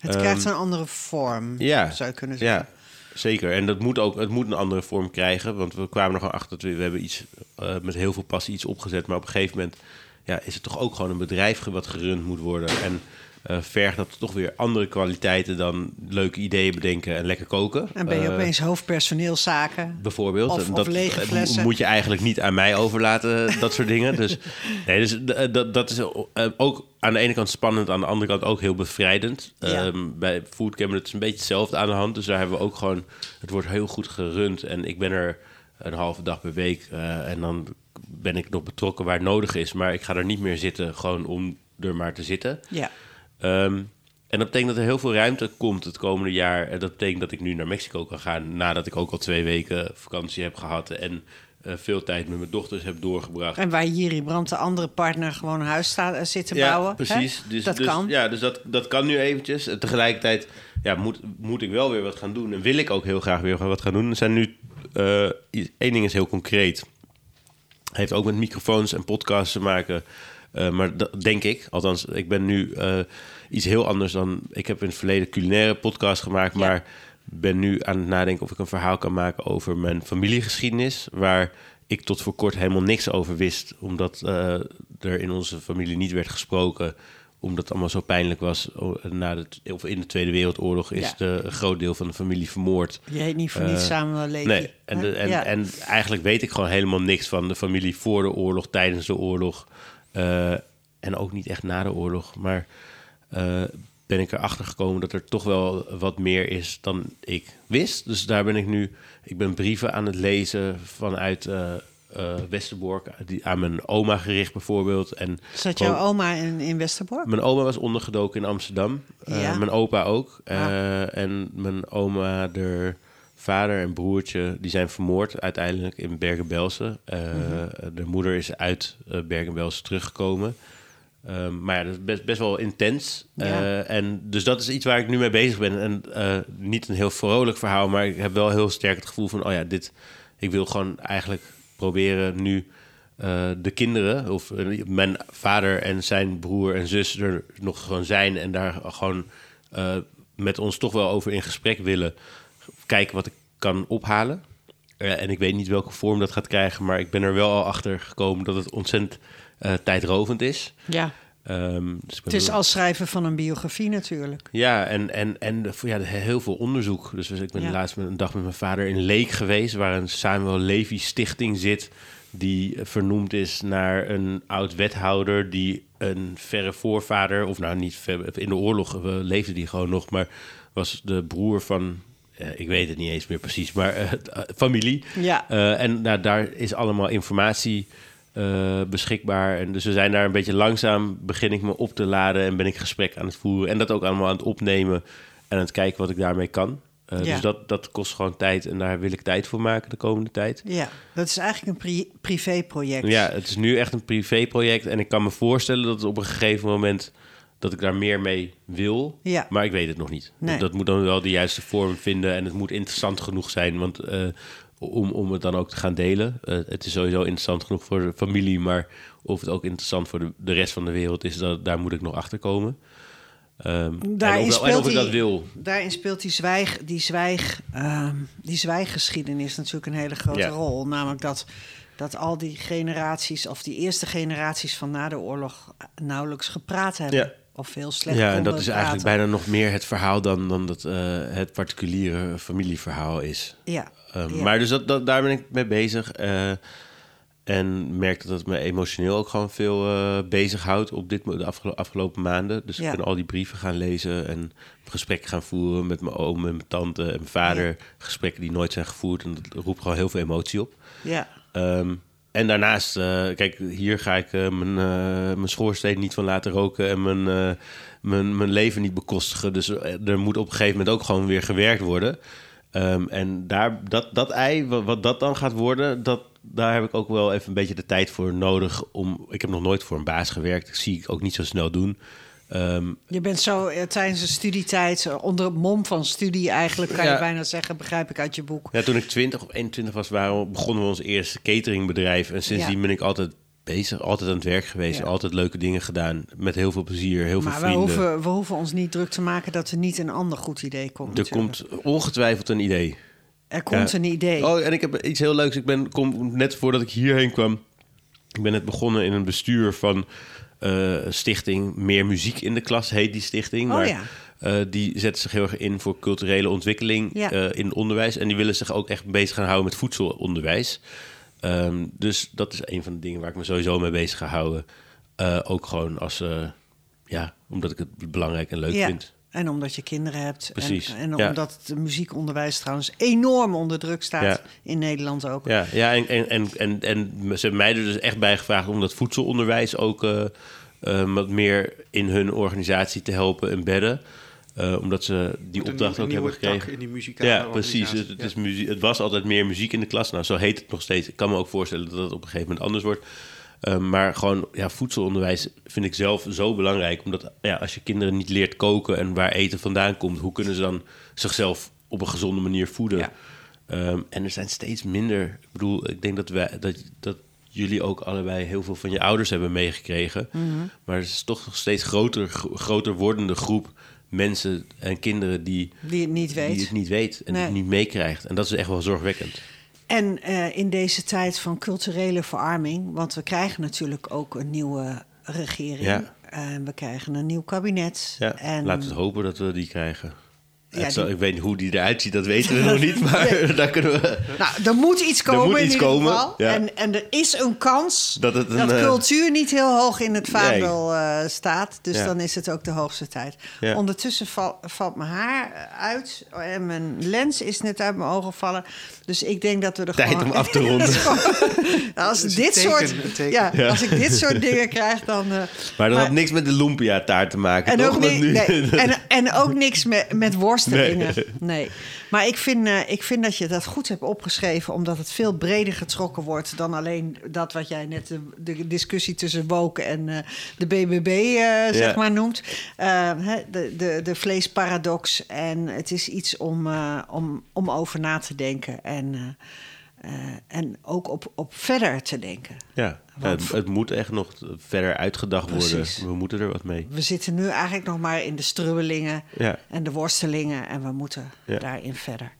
Het um, krijgt een andere vorm, ja, zou je kunnen zeggen. Ja. Zeker, en dat moet ook het moet een andere vorm krijgen. Want we kwamen gewoon achter dat we, we hebben iets uh, met heel veel passie iets opgezet. Maar op een gegeven moment ja, is het toch ook gewoon een bedrijf wat gerund moet worden. En uh, vergt dat toch weer andere kwaliteiten dan leuke ideeën bedenken en lekker koken. En ben je uh, opeens hoofdpersoneelszaken? Bijvoorbeeld. Of, dat of lege flessen. moet je eigenlijk niet aan mij overlaten, dat soort dingen. Dus, nee, dus dat, dat is ook aan de ene kant spannend, aan de andere kant ook heel bevrijdend. Ja. Um, bij Foodcam het is een beetje hetzelfde aan de hand. Dus daar hebben we ook gewoon, het wordt heel goed gerund. En ik ben er een halve dag per week. Uh, en dan ben ik nog betrokken waar het nodig is. Maar ik ga er niet meer zitten, gewoon om er maar te zitten. Ja. Um, en dat betekent dat er heel veel ruimte komt het komende jaar. En dat betekent dat ik nu naar Mexico kan gaan. Nadat ik ook al twee weken vakantie heb gehad. En uh, veel tijd met mijn dochters heb doorgebracht. En waar Jiri Brandt, de andere partner, gewoon een huis staat, zit te ja, bouwen. precies. Dus, dat dus, kan. Ja, dus dat, dat kan nu eventjes. En tegelijkertijd ja, moet, moet ik wel weer wat gaan doen. En wil ik ook heel graag weer wat gaan doen. Er zijn nu... Uh, één ding is heel concreet. Heeft ook met microfoons en podcasts te maken... Uh, maar dat denk ik. Althans, ik ben nu uh, iets heel anders dan... Ik heb in het verleden culinaire podcast gemaakt, ja. maar ben nu aan het nadenken of ik een verhaal kan maken over mijn familiegeschiedenis. Waar ik tot voor kort helemaal niks over wist, omdat uh, er in onze familie niet werd gesproken. Omdat het allemaal zo pijnlijk was. Na de, of in de Tweede Wereldoorlog is ja. de, een groot deel van de familie vermoord. Je heet niet voor niets Samuel Levy. Nee, en, de, en, ja. en eigenlijk weet ik gewoon helemaal niks van de familie voor de oorlog, tijdens de oorlog. Uh, en ook niet echt na de oorlog. Maar uh, ben ik erachter gekomen dat er toch wel wat meer is dan ik wist. Dus daar ben ik nu. Ik ben brieven aan het lezen vanuit uh, uh, Westerbork. Die, aan mijn oma gericht bijvoorbeeld. En Zat jouw oma in, in Westerbork? Mijn oma was ondergedoken in Amsterdam. Ja. mijn opa ook. Ah. En mijn oma, de vader en broertje, die zijn vermoord uiteindelijk in Bergen-Belsen. Uh, mm-hmm. De moeder is uit uh, Bergen-Belsen teruggekomen. Um, maar ja, dat is best, best wel intens. Ja. Uh, en dus dat is iets waar ik nu mee bezig ben. En niet een heel vrolijk verhaal, maar ik heb wel heel sterk het gevoel van... oh ja, dit, ik wil gewoon eigenlijk proberen nu de kinderen... of mijn vader en zijn broer en zus er nog gewoon zijn... en daar gewoon met ons toch wel over in gesprek willen. Kijken wat ik kan ophalen. en ik weet niet welke vorm dat gaat krijgen... maar ik ben er wel al achter gekomen dat het ontzettend... Uh, tijdrovend is. Ja. Um, dus het is als schrijven van een biografie natuurlijk. Ja, en, en, en ja, heel veel onderzoek. Dus ik ben ja. laatst een dag met mijn vader in Leek geweest... waar een Samuel Levy stichting zit... die vernoemd is naar een oud-wethouder... die een verre voorvader... of nou niet ver, in de oorlog leefde die gewoon nog... maar was de broer van ik weet het niet eens meer precies, maar uh, familie. Ja. En nou, daar is allemaal informatie uh, beschikbaar. En dus we zijn daar een beetje langzaam, begin ik me op te laden en ben ik gesprek aan het voeren. En dat ook allemaal aan het opnemen en aan het kijken wat ik daarmee kan. Uh, Ja. Dus dat, dat kost gewoon tijd en daar wil ik tijd voor maken de komende tijd. Ja, dat is eigenlijk een pri privéproject. Ja, het is nu echt een privéproject en ik kan me voorstellen dat het op een gegeven moment dat ik daar meer mee wil, Ja. maar ik weet het nog niet. Nee. Dat moet dan wel de juiste vorm vinden en het moet interessant genoeg zijn, want uh, om, om het dan ook te gaan delen. Uh, het is sowieso interessant genoeg voor de familie, maar of het ook interessant voor de, de rest van de wereld is, dat, daar moet ik nog achter komen. Um, Daarin en of, en speelt of ik die- dat wil. Daarin speelt die, zwijg, die, zwijg, ehm, die zwijggeschiedenis natuurlijk een hele grote Ja. rol. Namelijk dat, dat al die generaties, of die eerste generaties van na de oorlog, nauwelijks gepraat hebben. Ja. Of veel slecht Ja, en dat is eigenlijk bijna nog meer het verhaal dan, dan dat uh, het particuliere familieverhaal is. Ja, Um, ja. Maar dus dat, dat, daar ben ik mee bezig. Uh, En merk dat het me emotioneel ook gewoon veel uh, bezighoudt op dit, de afgelopen maanden. Dus ik ben al die brieven gaan lezen en gesprekken gaan voeren met mijn oom en mijn tante en mijn vader. Gesprekken die nooit zijn gevoerd. En dat roept gewoon heel veel emotie op. Ja. Ehm, en daarnaast, uh, kijk, hier ga ik uh, mijn, mijn schoorsteen niet van laten roken en mijn, mijn, mijn leven niet bekostigen. Dus er moet op een gegeven moment ook gewoon weer gewerkt worden. Um, en daar, dat, dat ei, wat, wat, dat dan gaat worden, dat, daar heb ik ook wel even een beetje de tijd voor nodig. Om, ik heb nog nooit voor een baas gewerkt. Dat zie ik ook niet zo snel doen. Um, je bent zo uh, tijdens de studietijd, uh, onder het mom van studie eigenlijk, kan je bijna zeggen, begrijp ik uit je boek. Ja, toen ik 20 of 21 was, waren, begonnen we ons eerste cateringbedrijf. En sindsdien ben ik altijd bezig, altijd aan het werk geweest, altijd leuke dingen gedaan, met heel veel plezier, heel maar veel vrienden. Maar we hoeven, we hoeven ons niet druk te maken dat er niet een ander goed idee komt. Er komt ongetwijfeld een idee. Er komt een idee. Oh, en ik heb iets heel leuks. Ik ben kom, net voordat ik hierheen kwam, ik ben net begonnen in een bestuur van uh, stichting Meer Muziek in de Klas, heet die stichting. Oh, maar, ja. Uh, die zetten zich heel erg in voor culturele ontwikkeling ja. uh, in onderwijs. En die willen zich ook echt bezig gaan houden met voedselonderwijs. Um, dus dat is een van de dingen waar ik me sowieso mee bezig ga houden. Uh, ook gewoon als, ja, omdat ik het belangrijk en leuk ja. vind. En omdat je kinderen hebt. Precies. En, en ja. omdat het muziekonderwijs trouwens enorm onder druk staat. Ja. In Nederland ook. Ja, ja en, en, en, en, en ze hebben mij er dus echt bij gevraagd om dat voedselonderwijs ook uh, uh, wat meer in hun organisatie te helpen embedden. Uh, omdat ze die opdracht een, ook een hebben gekregen. tak in die muzikale Ja, precies. Het, is muziek, het was altijd meer muziek in de klas. Nou, zo heet het nog steeds. Ik kan me ook voorstellen dat het op een gegeven moment anders wordt. Uh, maar gewoon ja, voedselonderwijs vind ik zelf zo belangrijk. Omdat ja, als je kinderen niet leert koken en waar eten vandaan komt, hoe kunnen ze dan zichzelf op een gezonde manier voeden? Ja. Um, en er zijn steeds minder. Ik bedoel, ik denk dat, wij, dat, dat jullie ook allebei heel veel van je ouders hebben meegekregen. Mhm. Maar er is toch nog steeds groter, groter wordende groep mensen en kinderen die, Die het niet weet. die het niet weet en Nee. het niet meekrijgt. En dat is echt wel zorgwekkend. En uh, in deze tijd van culturele verarming, want we krijgen natuurlijk ook een nieuwe regering. Ja. En we krijgen een nieuw kabinet. Ja, en laten we het hopen dat we die krijgen. Ja, Het zal- die- Ik weet niet hoe die eruit ziet, dat weten we nog niet. Maar daar kunnen we... Nou, er moet iets komen moet in iets komen, ja. En, en er is een kans Dat het een, dat eh, cultuur niet heel hoog in het vaandel eh, staat. Dus Ja. dan is het ook de hoogste tijd. Ja. Ondertussen val- valt mijn haar uit en mijn lens is net uit mijn ogen gevallen. Dus ik denk dat we er Tijd gewoon... om af te ronden. Nou, als, is dit teken, soort, teken. ja, Ja. als ik dit soort dingen krijg, dan... eh, Maar dat had niks met de lumpia-taart te maken, en toch? ook, nu- nee, en, en ook niks met, met worstelingen. Nee. Nee. Maar ik vind, eh, ik vind dat je dat goed hebt opgeschreven, omdat het veel breder getrokken wordt dan alleen dat wat jij net de, de discussie tussen woken en eh, de BBB eh, zeg Ja. maar noemt. Eh, hè, de, de, de vleesparadox. En het is iets om, eh, om, om over na te denken. En, eh, eh, en ook op, op verder te denken. Ja, het, het moet echt nog verder uitgedacht worden. We moeten er wat mee. We zitten nu eigenlijk nog maar in de strubbelingen Ja, en de worstelingen. En we moeten daarin verder.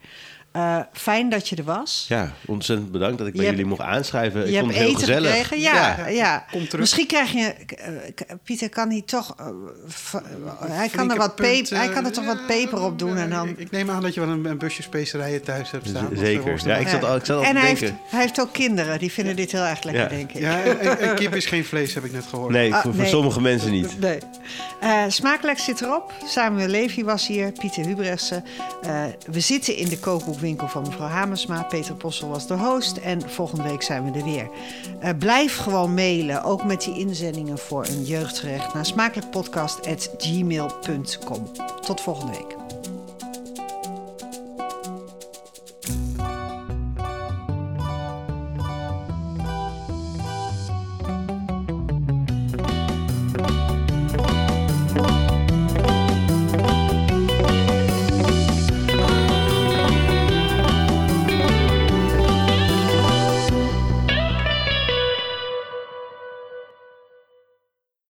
Eh, fijn dat je er was. ja ontzettend bedankt dat ik bij Je jullie mocht aanschrijven. je ik hebt vond het heel gezellig. gekregen. Ja, ja. Kom terug. Misschien krijg je... eh, Pieter kan hij toch... eh, hij, kan er wat peper, hij kan er toch wat peper op doen. En, dan, Ik, ik neem aan dat je wel een, een busje specerijen thuis hebt staan. Zeker. Ja, ik zat al, ik zat al en te hij, heeft, hij heeft ook kinderen. Die vinden dit heel erg lekker, Ja. denk ik. Ja, en, en kip is geen vlees, heb ik net gehoord. Nee, Ah, voor, sommige mensen niet. Nee. Eh, smakelijk zit erop. Samuel Levy was hier, Pieter Hubressen. Eh, we zitten in de kookboekwinkel van mevrouw Hamersma. Peter Possel was de host. En volgende week zijn we er weer. Eh, blijf gewoon mailen, ook met die inzendingen voor een jeugdrecht... naar smakelijkpodcast.gmail.com. Tot volgende week.